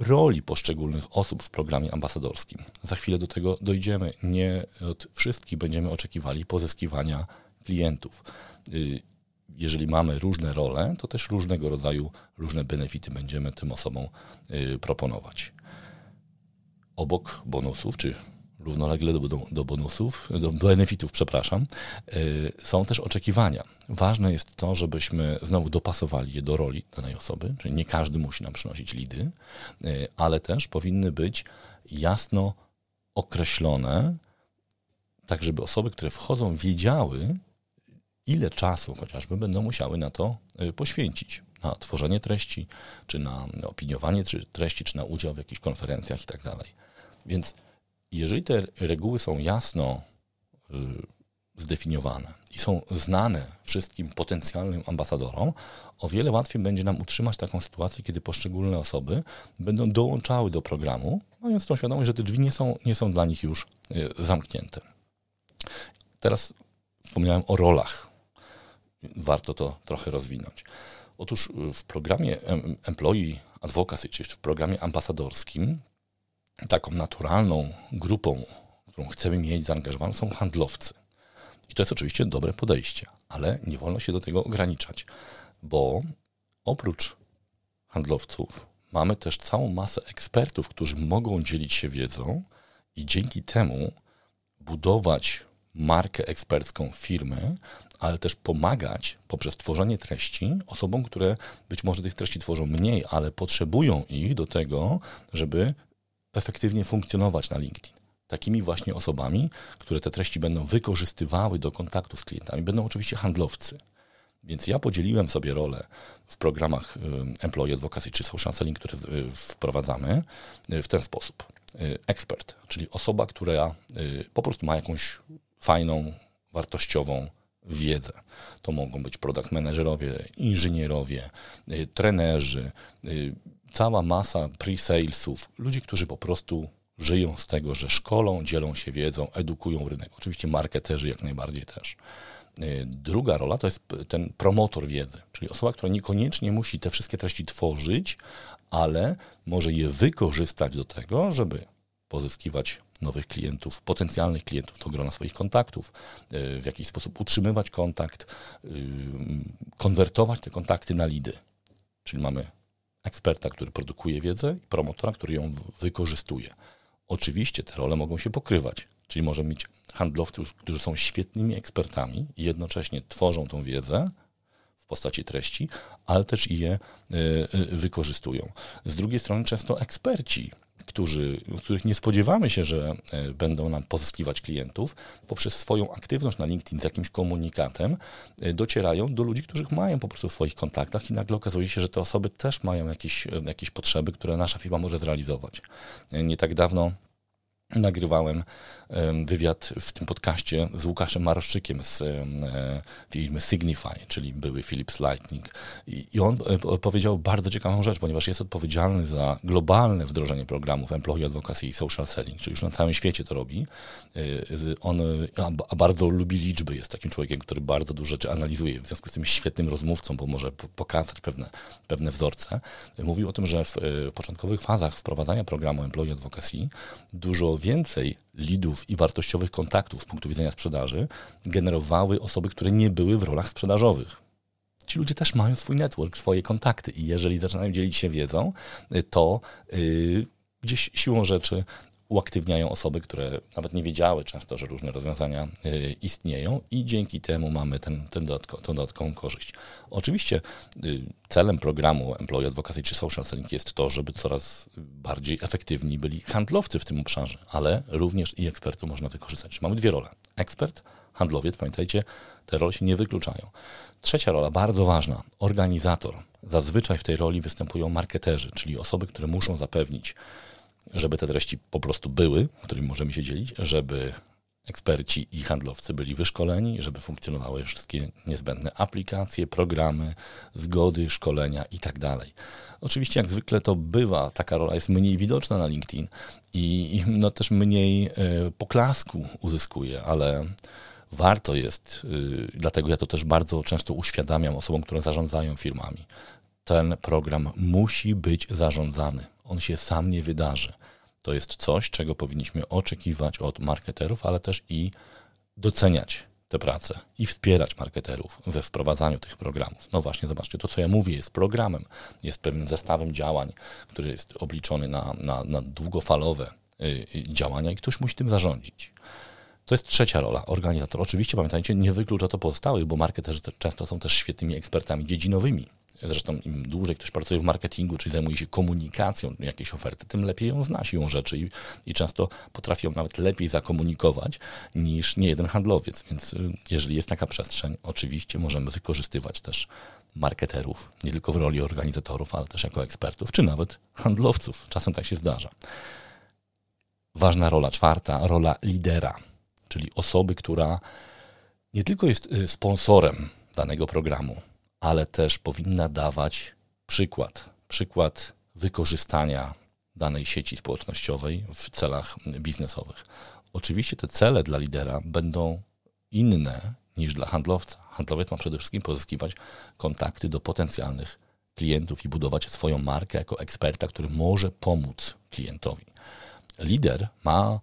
roli poszczególnych osób w programie ambasadorskim. Za chwilę do tego dojdziemy. Nie od wszystkich będziemy oczekiwali pozyskiwania klientów. Y, jeżeli mamy różne role, to też różnego rodzaju, różne benefity będziemy tym osobom proponować. Obok bonusów, czy równolegle do, do, do bonusów, do benefitów, przepraszam, y, są też oczekiwania. Ważne jest to, żebyśmy znowu dopasowali je do roli danej osoby, czyli nie każdy musi nam przynosić lidy, y, ale też powinny być jasno określone, tak żeby osoby, które wchodzą, wiedziały, ile czasu chociażby będą musiały na to y, poświęcić. Na tworzenie treści, czy na opiniowanie treści, czy na udział w jakichś konferencjach i tak dalej. Więc jeżeli te reguły są jasno y, zdefiniowane i są znane wszystkim potencjalnym ambasadorom, o wiele łatwiej będzie nam utrzymać taką sytuację, kiedy poszczególne osoby będą dołączały do programu, mając tą świadomość, że te drzwi nie są, nie są dla nich już y, zamknięte. Teraz wspomniałem o rolach warto to trochę rozwinąć. Otóż w programie Employee Advocacy, czyli w programie ambasadorskim, taką naturalną grupą, którą chcemy mieć zaangażowaną, są handlowcy. I to jest oczywiście dobre podejście, ale nie wolno się do tego ograniczać, bo oprócz handlowców mamy też całą masę ekspertów, którzy mogą dzielić się wiedzą i dzięki temu budować markę ekspercką firmy, ale też pomagać poprzez tworzenie treści osobom, które być może tych treści tworzą mniej, ale potrzebują ich do tego, żeby efektywnie funkcjonować na LinkedIn. Takimi właśnie osobami, które te treści będą wykorzystywały do kontaktu z klientami, będą oczywiście handlowcy. Więc ja podzieliłem sobie rolę w programach y, Employee Advocacy czy Social Selling, które y, wprowadzamy y, w ten sposób. Ekspert, czyli osoba, która po prostu ma jakąś fajną, wartościową wiedzę. To mogą być product managerowie, inżynierowie, trenerzy, cała masa pre-salesów, ludzi, którzy po prostu żyją z tego, że szkolą, dzielą się wiedzą, edukują rynek. Oczywiście marketerzy jak najbardziej też. Y, druga rola to jest ten promotor wiedzy, czyli osoba, która niekoniecznie musi te wszystkie treści tworzyć, ale może je wykorzystać do tego, żeby pozyskiwać nowych klientów, potencjalnych klientów do grona swoich kontaktów, e, w jakiś sposób utrzymywać kontakt, e, konwertować te kontakty na lidy. Czyli mamy eksperta, który produkuje wiedzę i promotora, który ją wykorzystuje. Oczywiście te role mogą się pokrywać, czyli możemy mieć handlowców, którzy są świetnymi ekspertami i jednocześnie tworzą tą wiedzę w postaci treści, ale też i je e, wykorzystują. Z drugiej strony często eksperci którzy, których nie spodziewamy się, że e, będą nam pozyskiwać klientów, poprzez swoją aktywność na LinkedIn z jakimś komunikatem e, docierają do ludzi, których mają po prostu w swoich kontaktach i nagle okazuje się, że te osoby też mają jakieś, e, jakieś potrzeby, które nasza firma może zrealizować. Nie tak dawno nagrywałem wywiad w tym podcaście z Łukaszem Maroszczykiem z e, firmy Signify, czyli były Philips Lightning. I on e, powiedział bardzo ciekawą rzecz, ponieważ jest odpowiedzialny za globalne wdrożenie programów Employee Advocacy i Social Selling, czyli już na całym świecie to robi. E, on a bardzo lubi liczby, jest takim człowiekiem, który bardzo dużo rzeczy analizuje, w związku z tym świetnym rozmówcą, bo może pokazać pewne, pewne wzorce. Mówił o tym, że w początkowych fazach wprowadzania programu Employee Advocacy dużo więcej leadów i wartościowych kontaktów z punktu widzenia sprzedaży generowały osoby, które nie były w rolach sprzedażowych. Ci ludzie też mają swój network, swoje kontakty i jeżeli zaczynają dzielić się wiedzą, to yy, gdzieś siłą rzeczy uaktywniają osoby, które nawet nie wiedziały często, że różne rozwiązania y, istnieją i dzięki temu mamy ten, ten dodatko, tą dodatkową korzyść. Oczywiście y, celem programu Employee Advocacy czy Social Selling jest to, żeby coraz bardziej efektywni byli handlowcy w tym obszarze, ale również i ekspertów można wykorzystać. Mamy dwie role. Ekspert, handlowiec, pamiętajcie, te role się nie wykluczają. Trzecia rola, bardzo ważna, organizator. Zazwyczaj w tej roli występują marketerzy, czyli osoby, które muszą zapewnić żeby te treści po prostu były, którymi możemy się dzielić, żeby eksperci i handlowcy byli wyszkoleni, żeby funkcjonowały wszystkie niezbędne aplikacje, programy, zgody, szkolenia i tak. Oczywiście, jak zwykle to bywa, taka rola jest mniej widoczna na LinkedIn i no, też mniej y, poklasku uzyskuje, ale warto jest, y, dlatego ja to też bardzo często uświadamiam osobom, które zarządzają firmami. Ten program musi być zarządzany on się sam nie wydarzy. To jest coś, czego powinniśmy oczekiwać od marketerów, ale też i doceniać tę pracę i wspierać marketerów we wprowadzaniu tych programów. No właśnie, zobaczcie, to co ja mówię jest programem, jest pewnym zestawem działań, który jest obliczony na, na, na długofalowe y, y, działania i ktoś musi tym zarządzić. To jest trzecia rola, organizator. Oczywiście pamiętajcie, nie wyklucza to pozostałych, bo marketerzy często są też świetnymi ekspertami dziedzinowymi. Zresztą im dłużej ktoś pracuje w marketingu, czyli zajmuje się komunikacją jakiejś oferty, tym lepiej ją zna siłą rzeczy i, i często potrafi ją nawet lepiej zakomunikować niż nie jeden handlowiec. Więc y, jeżeli jest taka przestrzeń, oczywiście możemy wykorzystywać też marketerów, nie tylko w roli organizatorów, ale też jako ekspertów, czy nawet handlowców. Czasem tak się zdarza. Ważna rola czwarta, rola lidera, czyli osoby, która nie tylko jest y, sponsorem danego programu, ale też powinna dawać przykład, przykład wykorzystania danej sieci społecznościowej w celach biznesowych. Oczywiście te cele dla lidera będą inne niż dla handlowca. Handlowiec ma przede wszystkim pozyskiwać kontakty do potencjalnych klientów i budować swoją markę jako eksperta, który może pomóc klientowi. Lider ma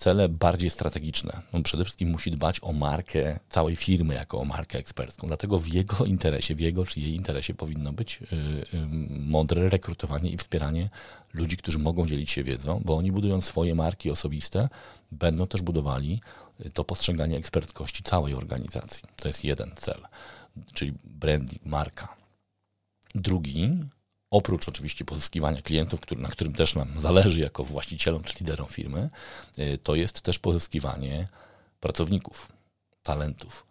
cele bardziej strategiczne. On przede wszystkim musi dbać o markę całej firmy jako o markę ekspercką. Dlatego w jego interesie, w jego czy jej interesie powinno być y, y, mądre rekrutowanie i wspieranie ludzi, którzy mogą dzielić się wiedzą, bo oni budując swoje marki osobiste, będą też budowali to postrzeganie eksperckości całej organizacji. To jest jeden cel, czyli branding, marka. Drugi oprócz oczywiście pozyskiwania klientów, który, na którym też nam zależy jako właścicielom czy liderom firmy, y, to jest też pozyskiwanie pracowników, talentów.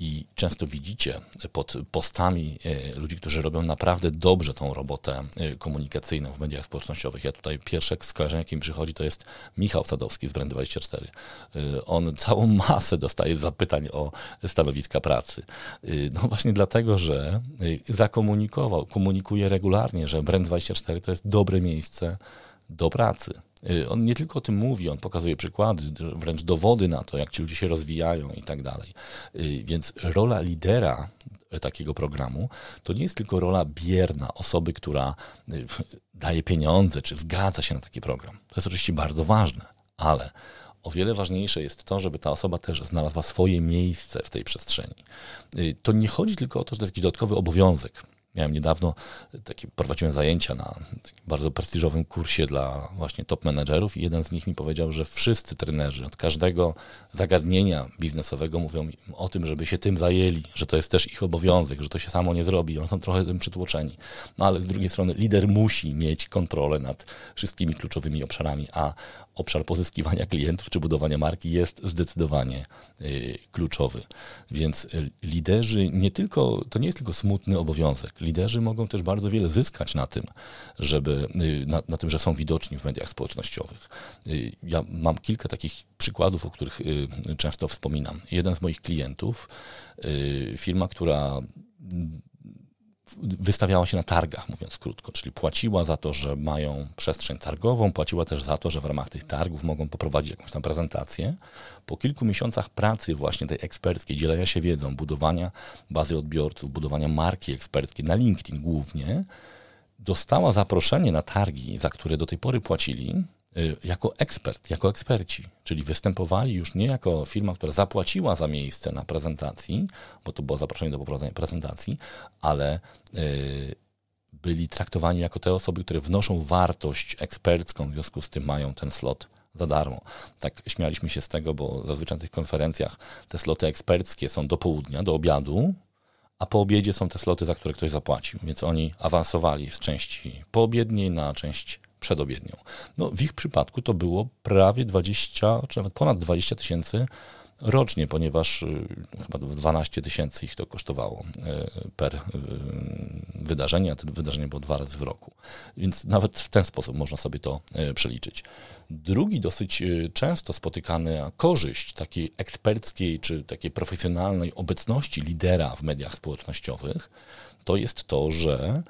I często widzicie pod postami e, ludzi, którzy robią naprawdę dobrze tą robotę e, komunikacyjną w mediach społecznościowych. Ja tutaj pierwsze skojarzenie, jakie przychodzi, to jest Michał Sadowski z Brand24. E, on całą masę dostaje zapytań o stanowiska pracy. No właśnie dlatego, że zakomunikował, komunikuje regularnie, że Brand24 to jest dobre miejsce do pracy on nie tylko o tym mówi, on pokazuje przykłady, wręcz dowody na to, jak ci ludzie się rozwijają i tak dalej. Y, więc rola lidera takiego programu to nie jest tylko rola bierna osoby, która y, [laughs] daje pieniądze czy zgadza się na taki program. To jest oczywiście bardzo ważne, ale o wiele ważniejsze jest to, żeby ta osoba też znalazła swoje miejsce w tej przestrzeni. To nie chodzi tylko o to, że to jest jakiś dodatkowy obowiązek. Miałem niedawno takie, prowadziłem zajęcia na bardzo prestiżowym kursie dla właśnie top menedżerów i jeden z nich mi powiedział, że wszyscy trenerzy od każdego zagadnienia biznesowego mówią o tym, żeby się tym zajęli, że to jest też ich obowiązek, że to się samo nie zrobi. Oni są trochę tym przytłoczeni. No ale z drugiej strony lider musi mieć kontrolę nad wszystkimi kluczowymi obszarami, a obszar pozyskiwania klientów czy budowania marki jest zdecydowanie y, kluczowy. Więc y, liderzy nie tylko, to nie jest tylko smutny obowiązek. Liderzy mogą też bardzo wiele zyskać na tym, żeby, na, na tym, że są widoczni w mediach społecznościowych. Ja mam kilka takich przykładów, o których często wspominam. Jeden z moich klientów, firma, która wystawiała się na targach, mówiąc krótko, czyli płaciła za to, że mają przestrzeń targową, płaciła też za to, że w ramach tych targów mogą poprowadzić jakąś tam prezentację. Po kilku miesiącach pracy właśnie tej eksperckiej, dzielenia się wiedzą, budowania bazy odbiorców, budowania marki eksperckiej na LinkedIn głównie, dostała zaproszenie na targi, za które do tej pory płacili, jako ekspert, jako eksperci, czyli występowali już nie jako firma, która zapłaciła za miejsce na prezentacji, bo to było zaproszenie do poprowadzenia prezentacji, ale y, byli traktowani jako te osoby, które wnoszą wartość ekspercką, w związku z tym mają ten slot za darmo. Tak śmialiśmy się z tego, bo zazwyczaj na tych konferencjach te sloty eksperckie są do południa, do obiadu, a po obiedzie są te sloty, za które ktoś zapłacił. Więc oni awansowali z części poobiedniej na część przedobiednią. No, w ich przypadku to było prawie 20, czy nawet ponad 20 tysięcy rocznie, ponieważ y, chyba 12 tysięcy ich to kosztowało y, per y, wydarzenie, a to wydarzenie było dwa razy w roku. Więc nawet w ten sposób można sobie to przeliczyć. Drugi dosyć często spotykany korzyść takiej eksperckiej czy takiej profesjonalnej obecności lidera w mediach społecznościowych to jest to, że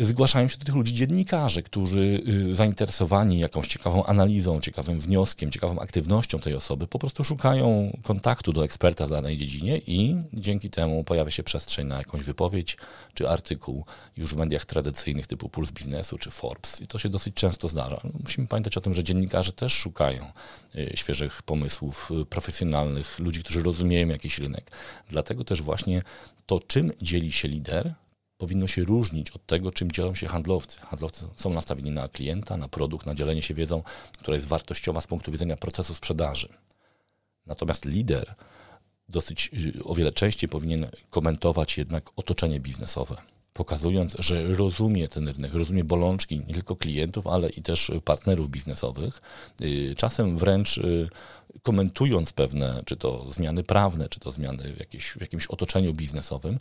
zgłaszają się do tych ludzi dziennikarze, którzy y, zainteresowani jakąś ciekawą analizą, ciekawym wnioskiem, ciekawą aktywnością tej osoby, po prostu szukają kontaktu do eksperta w danej dziedzinie i dzięki temu pojawia się przestrzeń na jakąś wypowiedź czy artykuł już w mediach tradycyjnych typu Puls Biznesu czy Forbes. I to się dosyć często zdarza. Musimy pamiętać o tym, że dziennikarze też szukają y, świeżych pomysłów y, profesjonalnych, ludzi, którzy rozumieją jakiś rynek. Dlatego też właśnie to, czym dzieli się lider, powinno się różnić od tego, czym dzielą się handlowcy. Handlowcy są nastawieni na klienta, na produkt, na dzielenie się wiedzą, która jest wartościowa z punktu widzenia procesu sprzedaży. Natomiast lider dosyć o wiele częściej powinien komentować jednak otoczenie biznesowe pokazując, że rozumie ten rynek, rozumie bolączki nie tylko klientów, ale i też partnerów biznesowych. Y, czasem wręcz y, komentując pewne, czy to zmiany prawne, czy to zmiany w, jakieś, w jakimś otoczeniu biznesowym,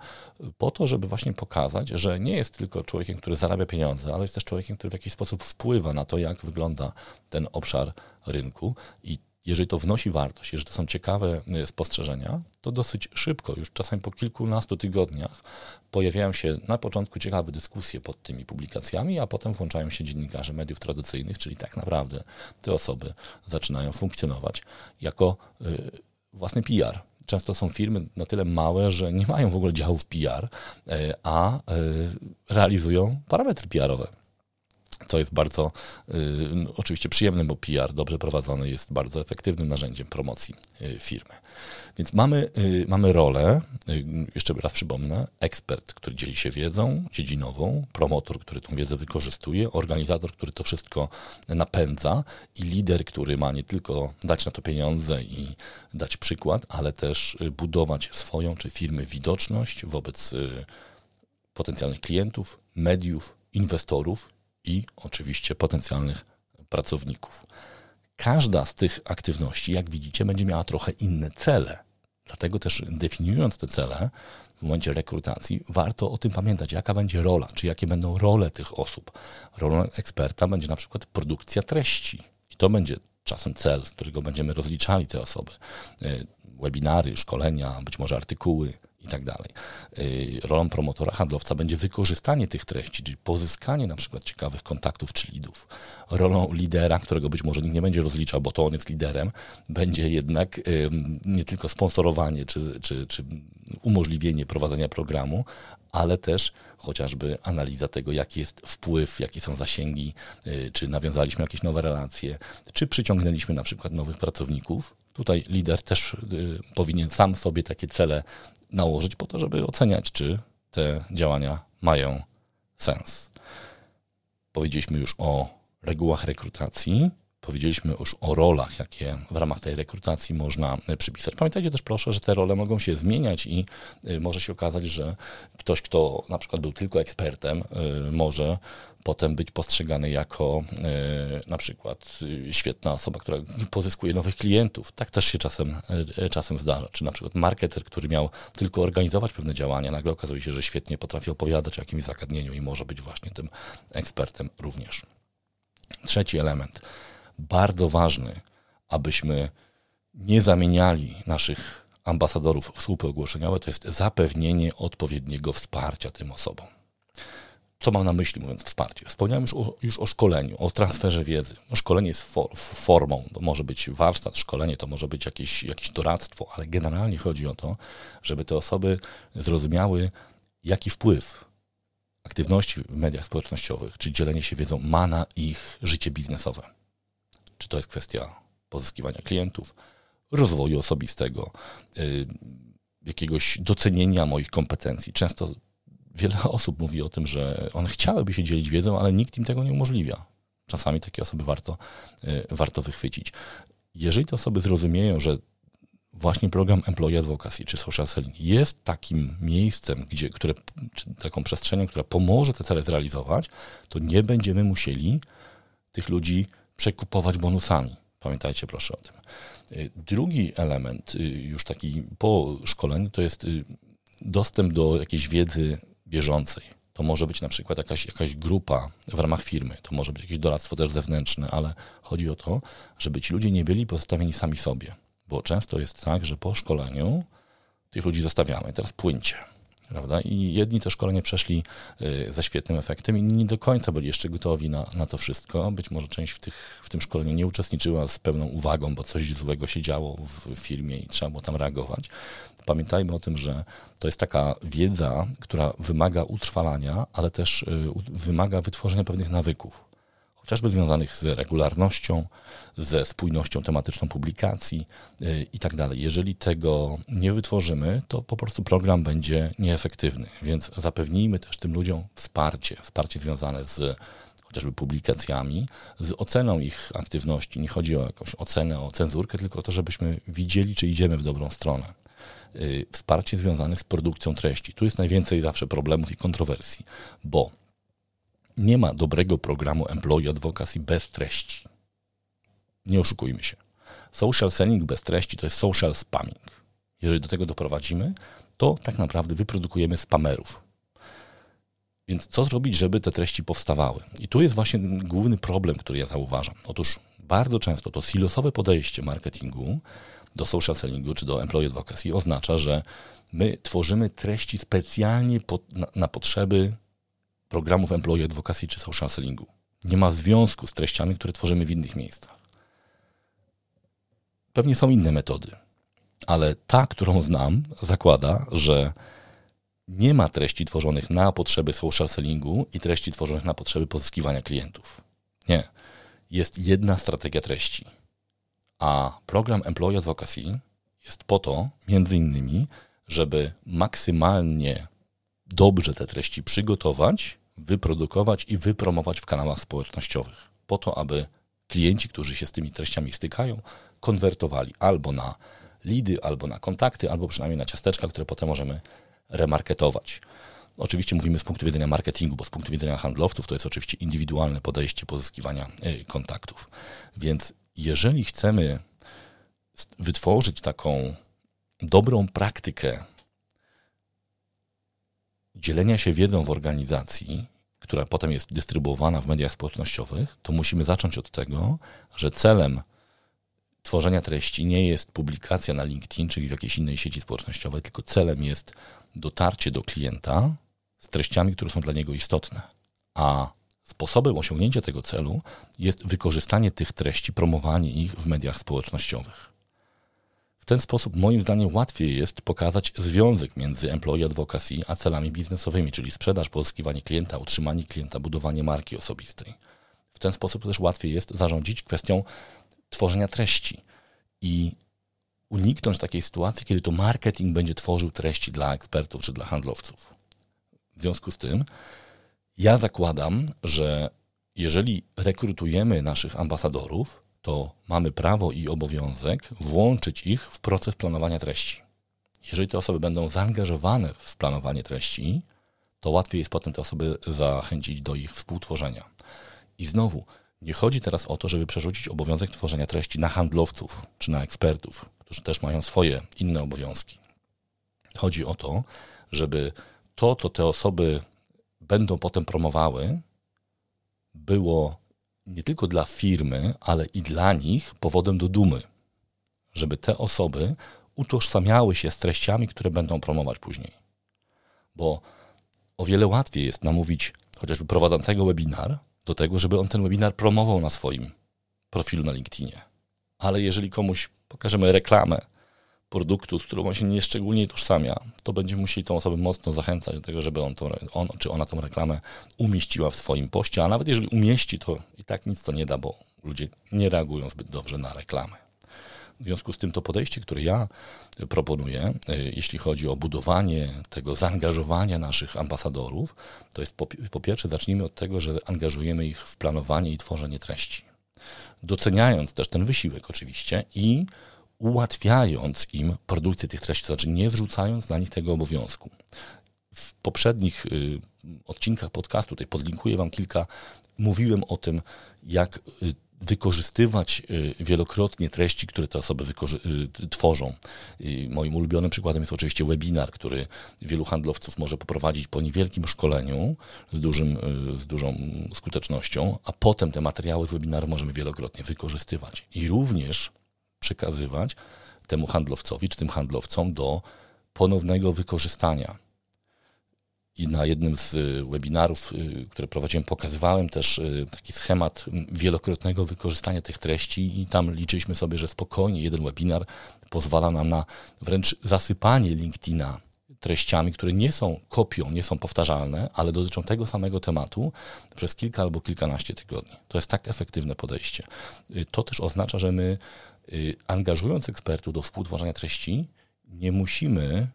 po to, żeby właśnie pokazać, że nie jest tylko człowiekiem, który zarabia pieniądze, ale jest też człowiekiem, który w jakiś sposób wpływa na to, jak wygląda ten obszar rynku i jeżeli to wnosi wartość, jeżeli to są ciekawe y, spostrzeżenia, to dosyć szybko, już czasami po kilkunastu tygodniach, pojawiają się na początku ciekawe dyskusje pod tymi publikacjami, a potem włączają się dziennikarze mediów tradycyjnych, czyli tak naprawdę te osoby zaczynają funkcjonować jako y, własny PR. Często są firmy na tyle małe, że nie mają w ogóle działów PR, y, a realizują parametry PR-owe co jest bardzo y, oczywiście przyjemne, bo PR dobrze prowadzony jest bardzo efektywnym narzędziem promocji y, firmy. Więc mamy, y, mamy rolę, y, jeszcze raz przypomnę, ekspert, który dzieli się wiedzą dziedzinową, promotor, który tą wiedzę wykorzystuje, organizator, który to wszystko napędza i lider, który ma nie tylko dać na to pieniądze i dać przykład, ale też y, budować swoją czy firmy widoczność wobec y, potencjalnych klientów, mediów, inwestorów i oczywiście potencjalnych pracowników. Każda z tych aktywności, jak widzicie, będzie miała trochę inne cele. Dlatego też definiując te cele w momencie rekrutacji, warto o tym pamiętać, jaka będzie rola, czy jakie będą role tych osób. Rolą eksperta będzie na przykład produkcja treści. I to będzie czasem cel, z którego będziemy rozliczali te osoby. Y, webinary, szkolenia, być może artykuły, i tak dalej. Y, rolą promotora handlowca będzie wykorzystanie tych treści, czyli pozyskanie na przykład ciekawych kontaktów czy lidów. Rolą lidera, którego być może nikt nie będzie rozliczał, bo to on jest liderem, będzie jednak nie tylko sponsorowanie czy, czy, czy umożliwienie prowadzenia programu, ale też chociażby analiza tego, jaki jest wpływ, jakie są zasięgi, y, czy nawiązaliśmy jakieś nowe relacje, czy przyciągnęliśmy na przykład nowych pracowników. Tutaj lider też y, powinien sam sobie takie cele nałożyć po to, żeby oceniać, czy te działania mają sens. Powiedzieliśmy już o regułach rekrutacji, powiedzieliśmy już o rolach, jakie w ramach tej rekrutacji można przypisać. Pamiętajcie też proszę, że te role mogą się zmieniać i y, może się okazać, że ktoś, kto na przykład był tylko ekspertem, y, może potem być postrzegany jako e, na przykład e, świetna osoba, która pozyskuje nowych klientów. Tak też się czasem, e, czasem zdarza. Czy na przykład marketer, który miał tylko organizować pewne działania, nagle okazuje się, że świetnie potrafi opowiadać o jakimś zagadnieniu i może być właśnie tym ekspertem również. Trzeci element, bardzo ważny, abyśmy nie zamieniali naszych ambasadorów w słupy ogłoszeniowe, to jest zapewnienie odpowiedniego wsparcia tym osobom. Co mam na myśli, mówiąc wsparcie? Wspomniałem już o, już o szkoleniu, o transferze wiedzy. No, szkolenie jest for, formą, to może być warsztat, szkolenie, to może być jakieś, jakieś doradztwo, ale generalnie chodzi o to, żeby te osoby zrozumiały, jaki wpływ aktywności w mediach społecznościowych, czy dzielenie się wiedzą ma na ich życie biznesowe. Czy to jest kwestia pozyskiwania klientów, rozwoju osobistego, y, jakiegoś docenienia moich kompetencji. Często wiele [laughs] osób mówi o tym, że one chciałyby się dzielić wiedzą, ale nikt im tego nie umożliwia. Czasami takie osoby warto, y, warto wychwycić. Jeżeli te osoby zrozumieją, że właśnie program Employee Advocacy czy Social Selling jest takim miejscem, gdzie, które, taką przestrzenią, która pomoże te cele zrealizować, to nie będziemy musieli tych ludzi przekupować bonusami. Pamiętajcie proszę o tym. Y, drugi element, y, już taki po szkoleniu, to jest dostęp do jakiejś wiedzy bieżącej. To może być na przykład jakaś, jakaś grupa w ramach firmy, to może być jakieś doradztwo też zewnętrzne, ale chodzi o to, żeby ci ludzie nie byli pozostawieni sami sobie. Bo często jest tak, że po szkoleniu tych ludzi zostawiamy. Teraz płyńcie. Prawda? I jedni to szkolenie przeszli y, ze świetnym efektem, inni nie do końca byli jeszcze gotowi na, na to wszystko. Być może część w, tych, w tym szkoleniu nie uczestniczyła z pełną uwagą, bo coś złego się działo w firmie i trzeba było tam reagować. Pamiętajmy o tym, że to jest taka wiedza, która wymaga utrwalania, ale też y, wymaga wytworzenia pewnych nawyków chociażby związanych z regularnością, ze spójnością tematyczną publikacji yy, i tak dalej. Jeżeli tego nie wytworzymy, to po prostu program będzie nieefektywny, więc zapewnijmy też tym ludziom wsparcie, wsparcie związane z chociażby publikacjami, z oceną ich aktywności. Nie chodzi o jakąś ocenę, o cenzurkę, tylko o to, żebyśmy widzieli, czy idziemy w dobrą stronę. Yy, wsparcie związane z produkcją treści. Tu jest najwięcej zawsze problemów i kontrowersji, bo nie ma dobrego programu Employee Advocacy bez treści. Nie oszukujmy się. Social selling bez treści to jest social spamming. Jeżeli do tego doprowadzimy, to tak naprawdę wyprodukujemy spamerów. Więc co zrobić, żeby te treści powstawały? I tu jest właśnie główny problem, który ja zauważam. Otóż bardzo często to silosowe podejście marketingu do social sellingu czy do employee advocacy oznacza, że my tworzymy treści specjalnie pod, na, na potrzeby programów employee advocacy czy social sellingu. Nie ma związku z treściami, które tworzymy w innych miejscach. Pewnie są inne metody, ale ta, którą znam, zakłada, że nie ma treści tworzonych na potrzeby social sellingu i treści tworzonych na potrzeby pozyskiwania klientów. Nie. Jest jedna strategia treści. A program Employee Advocacy jest po to, między innymi, żeby maksymalnie dobrze te treści przygotować, wyprodukować i wypromować w kanałach społecznościowych, po to, aby klienci, którzy się z tymi treściami stykają, konwertowali albo na lidy, albo na kontakty, albo przynajmniej na ciasteczka, które potem możemy remarketować. Oczywiście mówimy z punktu widzenia marketingu, bo z punktu widzenia handlowców to jest oczywiście indywidualne podejście pozyskiwania e, kontaktów. Więc jeżeli chcemy wytworzyć taką dobrą praktykę dzielenia się wiedzą w organizacji, która potem jest dystrybuowana w mediach społecznościowych, to musimy zacząć od tego, że celem tworzenia treści nie jest publikacja na LinkedIn, czyli w jakiejś innej sieci społecznościowej, tylko celem jest dotarcie do klienta z treściami, które są dla niego istotne. A sposobem osiągnięcia tego celu jest wykorzystanie tych treści, promowanie ich w mediach społecznościowych ten sposób moim zdaniem łatwiej jest pokazać związek między employee advocacy a celami biznesowymi, czyli sprzedaż, pozyskiwanie klienta, utrzymanie klienta, budowanie marki osobistej. W ten sposób też łatwiej jest zarządzić kwestią tworzenia treści i uniknąć takiej sytuacji, kiedy to marketing będzie tworzył treści dla ekspertów czy dla handlowców. W związku z tym ja zakładam, że jeżeli rekrutujemy naszych ambasadorów, to mamy prawo i obowiązek włączyć ich w proces planowania treści. Jeżeli te osoby będą zaangażowane w planowanie treści, to łatwiej jest potem te osoby zachęcić do ich współtworzenia. I znowu, nie chodzi teraz o to, żeby przerzucić obowiązek tworzenia treści na handlowców czy na ekspertów, którzy też mają swoje inne obowiązki. Chodzi o to, żeby to, co te osoby będą potem promowały, było nie tylko dla firmy, ale i dla nich powodem do dumy. Żeby te osoby utożsamiały się z treściami, które będą promować później. Bo o wiele łatwiej jest namówić chociażby prowadzącego webinar do tego, żeby on ten webinar promował na swoim profilu na LinkedInie. Ale jeżeli komuś pokażemy reklamę produktu, z którą on się nieszczególnie tożsamia, to będziemy musieli tą osobę mocno zachęcać do tego, żeby on, tą, on czy ona tą reklamę umieściła w swoim poście, a nawet jeżeli umieści, to i tak nic to nie da, bo ludzie nie reagują zbyt dobrze na reklamy. W związku z tym to podejście, które ja proponuję, e, jeśli chodzi o budowanie tego zaangażowania naszych ambasadorów, to jest po, po pierwsze zacznijmy od tego, że angażujemy ich w planowanie i tworzenie treści. Doceniając też ten wysiłek oczywiście i ułatwiając im produkcję tych treści, to znaczy nie wrzucając na nich tego obowiązku. W poprzednich y, odcinkach podcastu, tutaj podlinkuję Wam kilka, mówiłem o tym, jak y, wykorzystywać y, wielokrotnie treści, które te osoby y, tworzą. Moim ulubionym przykładem jest oczywiście webinar, który wielu handlowców może poprowadzić po niewielkim szkoleniu z, dużym, y, z dużą skutecznością, a potem te materiały z webinaru możemy wielokrotnie wykorzystywać i również przekazywać temu handlowcowi czy tym handlowcom do ponownego wykorzystania. I na jednym z y, webinarów, y, które prowadziłem, pokazywałem też y, taki schemat wielokrotnego wykorzystania tych treści i tam liczyliśmy sobie, że spokojnie jeden webinar pozwala nam na wręcz zasypanie LinkedIna treściami, które nie są kopią, nie są powtarzalne, ale dotyczą tego samego tematu przez kilka albo kilkanaście tygodni. To jest tak efektywne podejście. To też oznacza, że my angażując ekspertów do współtworzenia treści, nie musimy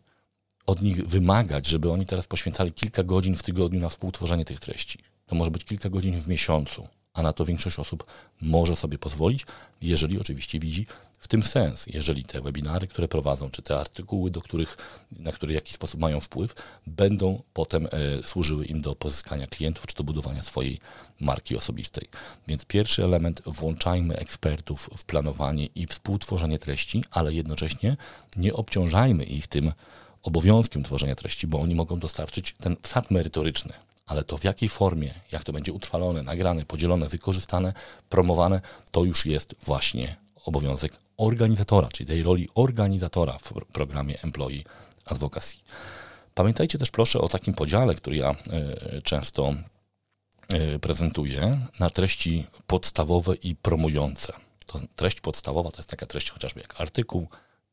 od nich wymagać, żeby oni teraz poświęcali kilka godzin w tygodniu na współtworzenie tych treści. To może być kilka godzin w miesiącu, a na to większość osób może sobie pozwolić, jeżeli oczywiście widzi w tym sens. Jeżeli te webinary, które prowadzą, czy te artykuły, do których, na które w jakiś sposób mają wpływ, będą potem e, służyły im do pozyskania klientów, czy do budowania swojej marki osobistej. Więc pierwszy element, włączajmy ekspertów w planowanie i współtworzenie treści, ale jednocześnie nie obciążajmy ich tym, obowiązkiem tworzenia treści, bo oni mogą dostarczyć ten wsad merytoryczny, ale to w jakiej formie, jak to będzie utrwalone, nagrane, podzielone, wykorzystane, promowane, to już jest właśnie obowiązek organizatora, czyli tej roli organizatora w programie Employee Advocacy. Pamiętajcie też proszę o takim podziale, który ja e, często e, prezentuję, na treści podstawowe i promujące. To treść podstawowa to jest taka treść chociażby jak artykuł,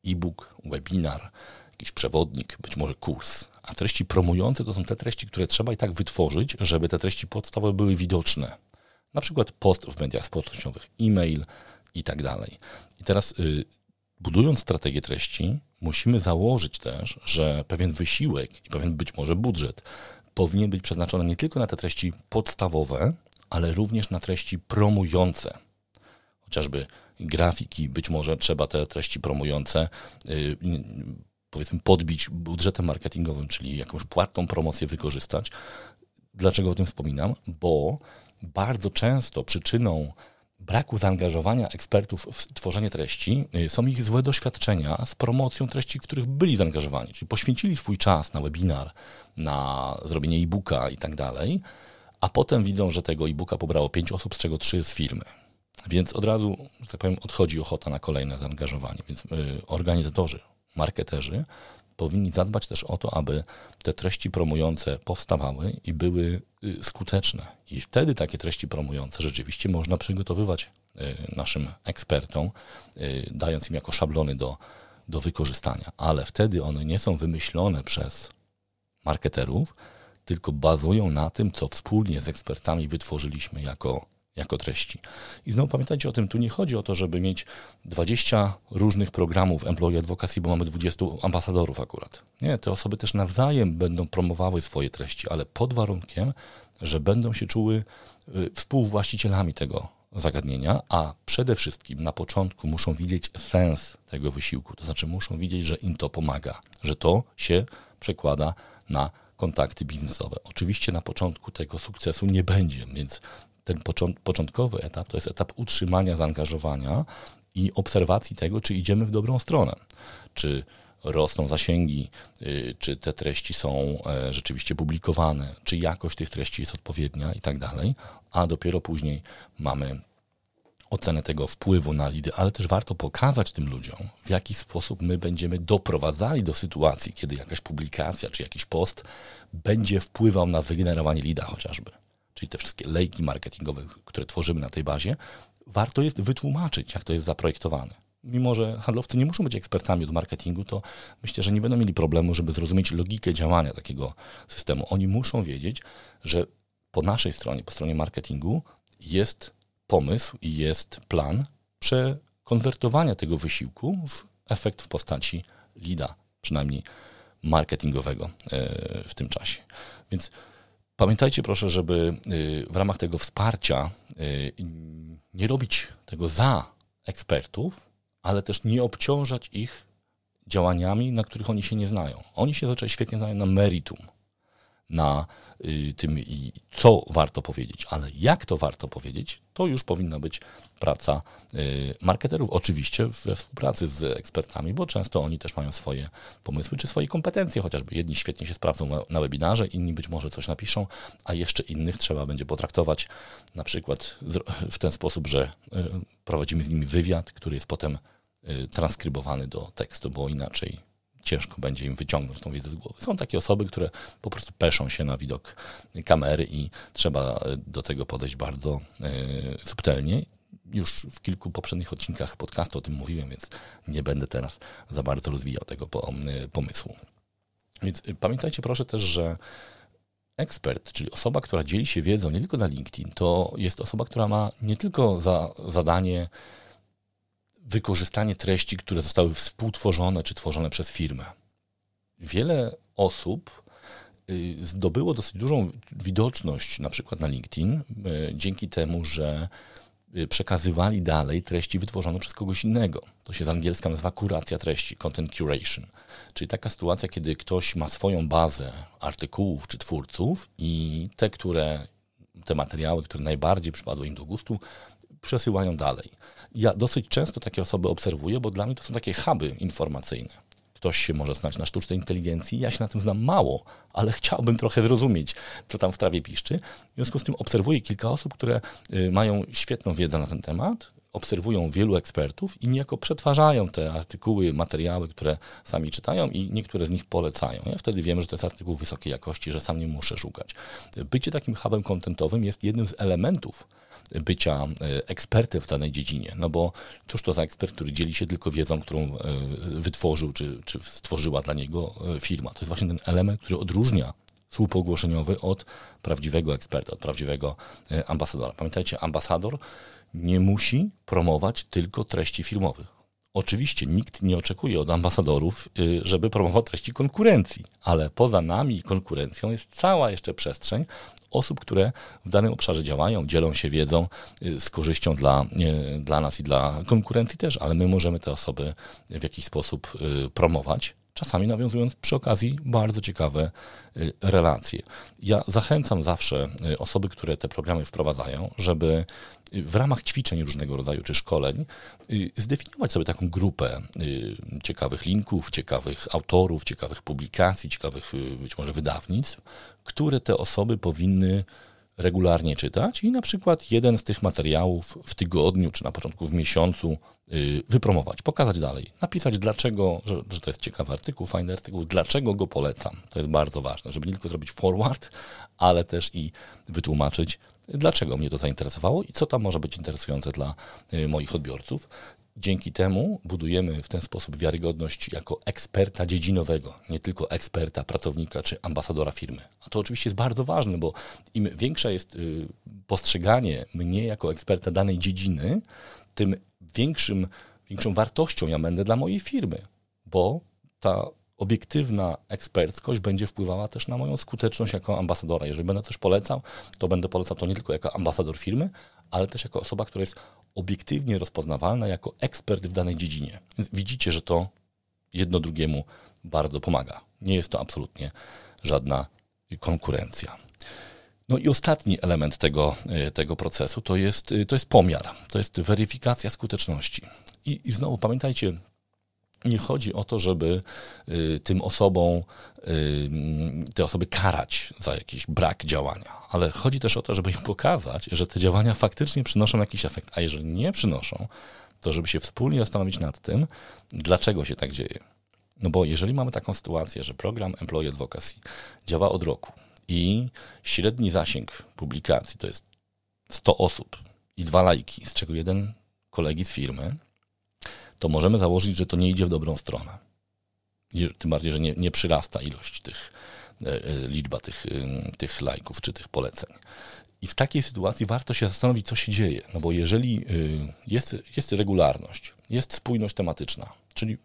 e-book, webinar, jakiś przewodnik, być może kurs. A treści promujące to są te treści, które trzeba i tak wytworzyć, żeby te treści podstawowe były widoczne. Na przykład post w mediach społecznościowych, e-mail i tak dalej. I teraz y, budując strategię treści, musimy założyć też, że pewien wysiłek i pewien być może budżet powinien być przeznaczony nie tylko na te treści podstawowe, ale również na treści promujące. Chociażby grafiki, być może trzeba te treści promujące y, powiedzmy podbić budżetem marketingowym, czyli jakąś płatną promocję wykorzystać. Dlaczego o tym wspominam? Bo bardzo często przyczyną braku zaangażowania ekspertów w tworzenie treści y, są ich złe doświadczenia z promocją treści, w których byli zaangażowani, czyli poświęcili swój czas na webinar, na zrobienie e-booka i tak dalej, a potem widzą, że tego e-booka pobrało pięć osób, z czego trzy z firmy. Więc od razu, że tak powiem, odchodzi ochota na kolejne zaangażowanie. Więc yy, organizatorzy marketerzy powinni zadbać też o to, aby te treści promujące powstawały i były y, skuteczne. I wtedy takie treści promujące rzeczywiście można przygotowywać y, naszym ekspertom, y, dając im jako szablony do, do wykorzystania. Ale wtedy one nie są wymyślone przez marketerów, tylko bazują na tym, co wspólnie z ekspertami wytworzyliśmy jako jako treści. I znowu pamiętajcie o tym, tu nie chodzi o to, żeby mieć 20 różnych programów employee advocacy, bo mamy 20 ambasadorów akurat. Nie, te osoby też nawzajem będą promowały swoje treści, ale pod warunkiem, że będą się czuły y, współwłaścicielami tego zagadnienia, a przede wszystkim na początku muszą widzieć sens tego wysiłku, to znaczy muszą widzieć, że im to pomaga, że to się przekłada na kontakty biznesowe. Oczywiście na początku tego sukcesu nie będzie, więc ten początkowy etap to jest etap utrzymania zaangażowania i obserwacji tego, czy idziemy w dobrą stronę. Czy rosną zasięgi, y, czy te treści są e, rzeczywiście publikowane, czy jakość tych treści jest odpowiednia i tak dalej, a dopiero później mamy ocenę tego wpływu na lidy, ale też warto pokazać tym ludziom, w jaki sposób my będziemy doprowadzali do sytuacji, kiedy jakaś publikacja czy jakiś post będzie wpływał na wygenerowanie lida chociażby. Czyli te wszystkie lejki marketingowe, które tworzymy na tej bazie, warto jest wytłumaczyć, jak to jest zaprojektowane. Mimo, że handlowcy nie muszą być ekspertami od marketingu, to myślę, że nie będą mieli problemu, żeby zrozumieć logikę działania takiego systemu. Oni muszą wiedzieć, że po naszej stronie, po stronie marketingu jest pomysł i jest plan przekonwertowania tego wysiłku w efekt w postaci lida, przynajmniej marketingowego e, w tym czasie. Więc pamiętajcie proszę, żeby e, w ramach tego wsparcia e, nie robić tego za ekspertów, ale też nie obciążać ich działaniami, na których oni się nie znają. Oni się zazwyczaj świetnie znają na meritum, na y, tym, co warto powiedzieć, ale jak to warto powiedzieć, to już powinna być praca y, marketerów. Oczywiście we współpracy z ekspertami, bo często oni też mają swoje pomysły czy swoje kompetencje, chociażby jedni świetnie się sprawdzą na webinarze, inni być może coś napiszą, a jeszcze innych trzeba będzie potraktować na przykład w ten sposób, że y, prowadzimy z nimi wywiad, który jest potem transkrybowany do tekstu, bo inaczej ciężko będzie im wyciągnąć tą wiedzę z głowy. Są takie osoby, które po prostu peszą się na widok kamery i trzeba do tego podejść bardzo y, subtelnie. Już w kilku poprzednich odcinkach podcastu o tym mówiłem, więc nie będę teraz za bardzo rozwijał tego e, pomysłu. Więc pamiętajcie proszę też, że ekspert, czyli osoba, która dzieli się wiedzą nie tylko na LinkedIn, to jest osoba, która ma nie tylko za zadanie wykorzystanie treści, które zostały współtworzone czy tworzone przez firmę. Wiele osób y, zdobyło dosyć dużą widoczność, na przykład na LinkedIn, y, dzięki temu, że y, przekazywali dalej treści wytworzone przez kogoś innego. To się z angielska nazywa kuracja treści, content curation. Czyli taka sytuacja, kiedy ktoś ma swoją bazę artykułów czy twórców i te, które, te materiały, które najbardziej przypadły im do gustu, przesyłają dalej. Ja dosyć często takie osoby obserwuję, bo dla mnie to są takie huby informacyjne. Ktoś się może znać na sztucznej inteligencji, ja się na tym znam mało, ale chciałbym trochę zrozumieć, co tam w trawie piszczy. W związku z tym obserwuję kilka osób, które y, mają świetną wiedzę na ten temat, obserwują wielu ekspertów i niejako przetwarzają te artykuły, materiały, które sami czytają i niektóre z nich polecają. Ja wtedy wiem, że to jest artykuł wysokiej jakości, że sam nie muszę szukać. Bycie takim hubem kontentowym jest jednym z elementów bycia e, ekspertem w danej dziedzinie. No bo cóż to za ekspert, który dzieli się tylko wiedzą, którą e, wytworzył czy, czy stworzyła dla niego e, firma. To jest właśnie ten element, który odróżnia słup ogłoszeniowy od prawdziwego eksperta, od prawdziwego ambasadora. Pamiętajcie, ambasador nie musi promować tylko treści firmowych. Oczywiście nikt nie oczekuje od ambasadorów, y, żeby promował treści konkurencji, ale poza nami i konkurencją jest cała jeszcze przestrzeń osób, które w danym obszarze działają, dzielą się wiedzą y, z korzyścią dla, y, dla nas i dla konkurencji też, ale my możemy te osoby w jakiś sposób promować czasami nawiązując przy okazji bardzo ciekawe relacje. Ja zachęcam zawsze osoby, które te programy wprowadzają, żeby w ramach ćwiczeń różnego rodzaju czy szkoleń y, zdefiniować sobie taką grupę y, ciekawych linków, ciekawych autorów, ciekawych publikacji, ciekawych y, być może wydawnictw, które te osoby powinny regularnie czytać i na przykład jeden z tych materiałów w tygodniu czy na początku w miesiącu wypromować, pokazać dalej, napisać dlaczego, że, że, to jest ciekawy artykuł, fajny artykuł, dlaczego go polecam. To jest bardzo ważne, żeby nie tylko zrobić forward, ale też i wytłumaczyć, dlaczego mnie to zainteresowało i co tam może być interesujące dla y, moich odbiorców. Dzięki temu budujemy w ten sposób wiarygodność jako eksperta dziedzinowego, nie tylko eksperta, pracownika czy ambasadora firmy. A to oczywiście jest bardzo ważne, bo im większe jest y, postrzeganie mnie jako eksperta danej dziedziny, tym większym, większą wartością ja będę dla mojej firmy, bo ta obiektywna eksperckość będzie wpływała też na moją skuteczność jako ambasadora. Jeżeli będę coś polecał, to będę polecał to nie tylko jako ambasador firmy, ale też jako osoba, która jest obiektywnie rozpoznawalna jako ekspert w danej dziedzinie. Widzicie, że to jedno drugiemu bardzo pomaga. Nie jest to absolutnie żadna konkurencja. No i ostatni element tego, tego procesu to jest, to jest pomiar, to jest weryfikacja skuteczności. I, I znowu pamiętajcie, nie chodzi o to, żeby y, tym osobom, y, te osoby karać za jakiś brak działania, ale chodzi też o to, żeby im pokazać, że te działania faktycznie przynoszą jakiś efekt, a jeżeli nie przynoszą, to żeby się wspólnie zastanowić nad tym, dlaczego się tak dzieje. No bo jeżeli mamy taką sytuację, że program Employee Advocacy działa od roku i średni zasięg publikacji to jest 100 osób i dwa lajki, z czego jeden kolegi z firmy, to możemy założyć, że to nie idzie w dobrą stronę. Tym bardziej, że nie, nie przyrasta ilość tych, e, e, liczba tych, tych lajków czy tych poleceń. I w takiej sytuacji warto się zastanowić, co się dzieje. No bo jeżeli y, jest, jest regularność, jest spójność tematyczna, czyli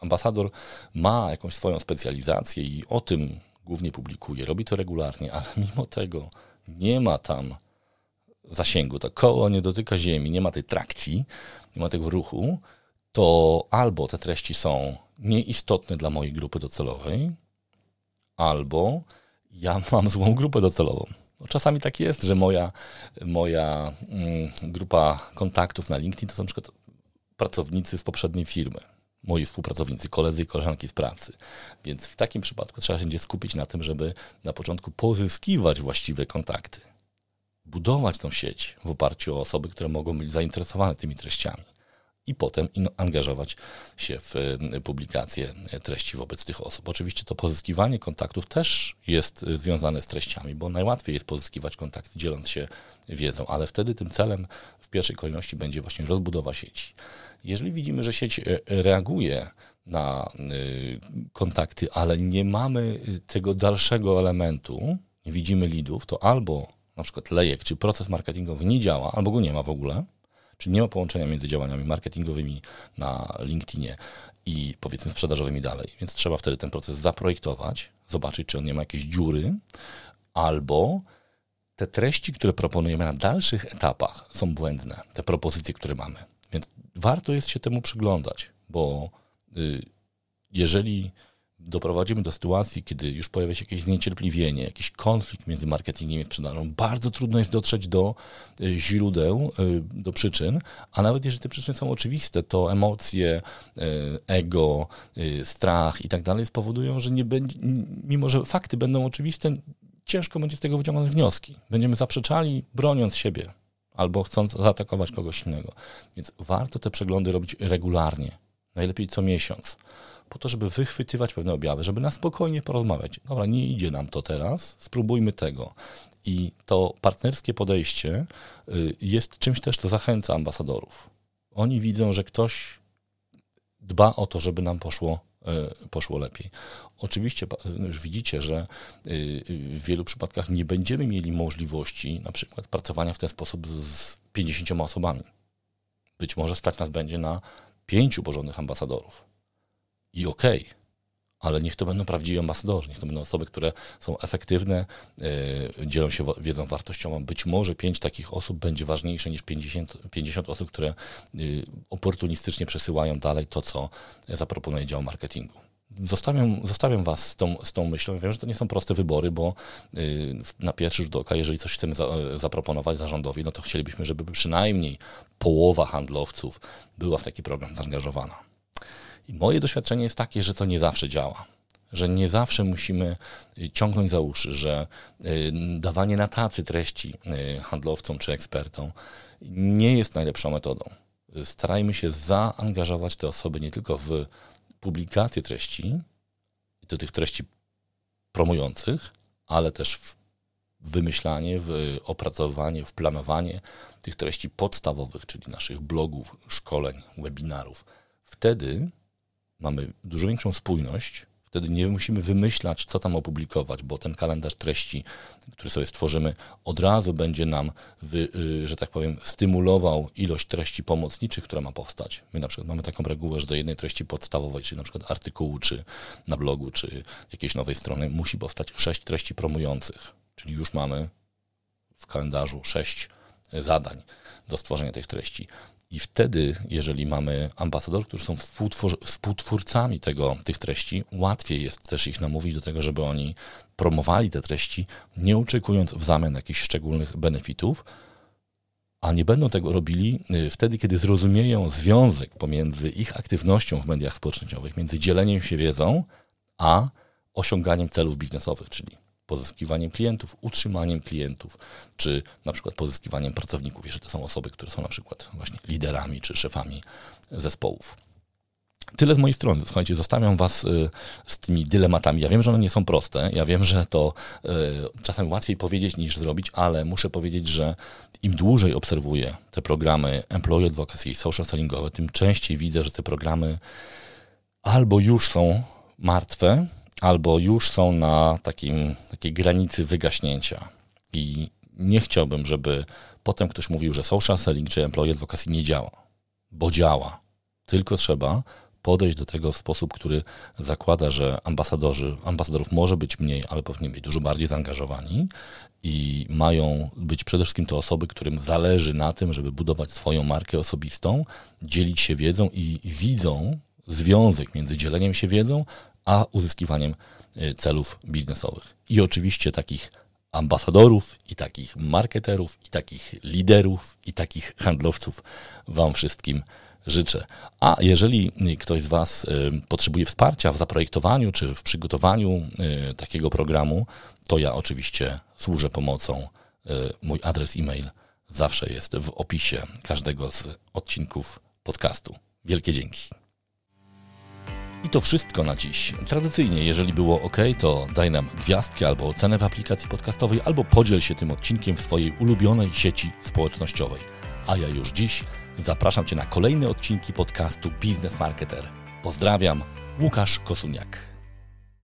ambasador ma jakąś swoją specjalizację i o tym głównie publikuje, robi to regularnie, ale mimo tego nie ma tam zasięgu, to koło nie dotyka ziemi, nie ma tej trakcji, nie ma tego ruchu, to albo te treści są nieistotne dla mojej grupy docelowej, albo ja [laughs] mam złą grupę docelową. No, czasami tak jest, że moja, moja mm, grupa kontaktów na LinkedIn to są na przykład pracownicy z poprzedniej firmy, moi współpracownicy, koledzy i koleżanki z pracy. Więc w takim przypadku trzeba się skupić na tym, żeby na początku pozyskiwać właściwe kontakty, budować tą sieć w oparciu o osoby, które mogą być zainteresowane tymi treściami i potem angażować się w e, publikację treści wobec tych osób. Oczywiście to pozyskiwanie kontaktów też jest e, związane z treściami, bo najłatwiej jest pozyskiwać kontakty dzieląc się wiedzą, ale wtedy tym celem w pierwszej kolejności będzie właśnie rozbudowa sieci. Jeżeli widzimy, że sieć e, reaguje na kontakty, ale nie mamy tego dalszego elementu, nie widzimy lidów, to albo na przykład lejek czy proces marketingowy nie działa, albo go nie ma w ogóle, Czyli nie ma połączenia między działaniami marketingowymi na LinkedInie i powiedzmy sprzedażowymi dalej. Więc trzeba wtedy ten proces zaprojektować, zobaczyć, czy on nie ma jakiejś dziury, albo te treści, które proponujemy na dalszych etapach są błędne, te propozycje, które mamy. Więc warto jest się temu przyglądać, bo y, jeżeli doprowadzimy do sytuacji, kiedy już pojawia się jakieś zniecierpliwienie, jakiś konflikt między marketingiem i sprzedażą, bardzo trudno jest dotrzeć do y, źródeł, y, do przyczyn, a nawet jeżeli te przyczyny są oczywiste, to emocje, y, ego, strach i tak dalej spowodują, że nie będzie, mimo że fakty będą oczywiste, ciężko będzie z tego wyciągnąć wnioski. Będziemy zaprzeczali, broniąc siebie albo chcąc zaatakować kogoś innego. Więc warto te przeglądy robić regularnie, najlepiej co miesiąc po to, żeby wychwytywać pewne objawy, żeby na spokojnie porozmawiać. Dobra, nie idzie nam to teraz, spróbujmy tego. I to partnerskie podejście y, jest czymś też, co zachęca ambasadorów. Oni widzą, że ktoś dba o to, żeby nam poszło, y, poszło lepiej. Oczywiście już widzicie, że y, w wielu przypadkach nie będziemy mieli możliwości na przykład pracowania w ten sposób z 50 osobami. Być może stać nas będzie na pięciu porządnych ambasadorów i okej, okay, ale niech to będą prawdziwi ambasadorzy, niech to będą osoby, które są efektywne, yy, dzielą się wiedzą wartościową. Być może pięć takich osób będzie ważniejsze niż 50, 50 osób, które yy, oportunistycznie przesyłają dalej to, co zaproponuje dział marketingu. Zostawiam, zostawiam Was z tą, z tą myślą. Wiem, że to nie są proste wybory, bo yy, na pierwszy rzut oka, jeżeli coś chcemy za, zaproponować zarządowi, no to chcielibyśmy, żeby przynajmniej połowa handlowców była w taki program zaangażowana. I moje doświadczenie jest takie, że to nie zawsze działa. Że nie zawsze musimy y, ciągnąć za uszy, że y, dawanie na tacy treści y, handlowcom czy ekspertom nie jest najlepszą metodą. Starajmy się zaangażować te osoby nie tylko w publikację treści, do tych treści promujących, ale też w wymyślanie, w opracowywanie, w planowanie tych treści podstawowych, czyli naszych blogów, szkoleń, webinarów. Wtedy mamy dużo większą spójność, wtedy nie musimy wymyślać, co tam opublikować, bo ten kalendarz treści, który sobie stworzymy, od razu będzie nam, wy, y, że tak powiem, stymulował ilość treści pomocniczych, która ma powstać. My na przykład mamy taką regułę, że do jednej treści podstawowej, czyli na przykład artykułu, czy na blogu, czy jakiejś nowej strony, musi powstać sześć treści promujących. Czyli już mamy w kalendarzu sześć zadań do stworzenia tych treści. I wtedy, jeżeli mamy ambasadorów, którzy są współtwórcami tego, tych treści, łatwiej jest też ich namówić do tego, żeby oni promowali te treści, nie oczekując w zamian jakichś szczególnych benefitów, a nie będą tego robili y, wtedy, kiedy zrozumieją związek pomiędzy ich aktywnością w mediach społecznościowych, między dzieleniem się wiedzą, a osiąganiem celów biznesowych, czyli pozyskiwaniem klientów, utrzymaniem klientów, czy na przykład pozyskiwaniem pracowników, jeżeli to są osoby, które są na przykład właśnie liderami czy szefami zespołów. Tyle z mojej strony. Słuchajcie, zostawiam Was y, z tymi dylematami. Ja wiem, że one nie są proste. Ja wiem, że to y, czasem łatwiej powiedzieć niż zrobić, ale muszę powiedzieć, że im dłużej obserwuję te programy Employee Advocacy i social sellingowe, tym częściej widzę, że te programy albo już są martwe, albo już są na takim, takiej granicy wygaśnięcia. I nie chciałbym, żeby potem ktoś mówił, że social selling czy employee advocacy nie działa, bo działa. Tylko trzeba podejść do tego w sposób, który zakłada, że ambasadorzy, ambasadorów może być mniej, ale powinni być dużo bardziej zaangażowani i mają być przede wszystkim to osoby, którym zależy na tym, żeby budować swoją markę osobistą, dzielić się wiedzą i widzą związek między dzieleniem się wiedzą, a uzyskiwaniem y, celów biznesowych. I oczywiście takich ambasadorów, i takich marketerów, i takich liderów, i takich handlowców Wam wszystkim życzę. A jeżeli ktoś z Was y, potrzebuje wsparcia w zaprojektowaniu czy w przygotowaniu y, takiego programu, to ja oczywiście służę pomocą. Mój adres e-mail zawsze jest w opisie każdego z odcinków podcastu. Wielkie dzięki. I to wszystko na dziś. Tradycyjnie, jeżeli było ok, to daj nam gwiazdkę albo ocenę w aplikacji podcastowej, albo podziel się tym odcinkiem w swojej ulubionej sieci społecznościowej. A ja już dziś zapraszam Cię na kolejne odcinki podcastu Biznes Marketer. Pozdrawiam, Łukasz Kosuniak.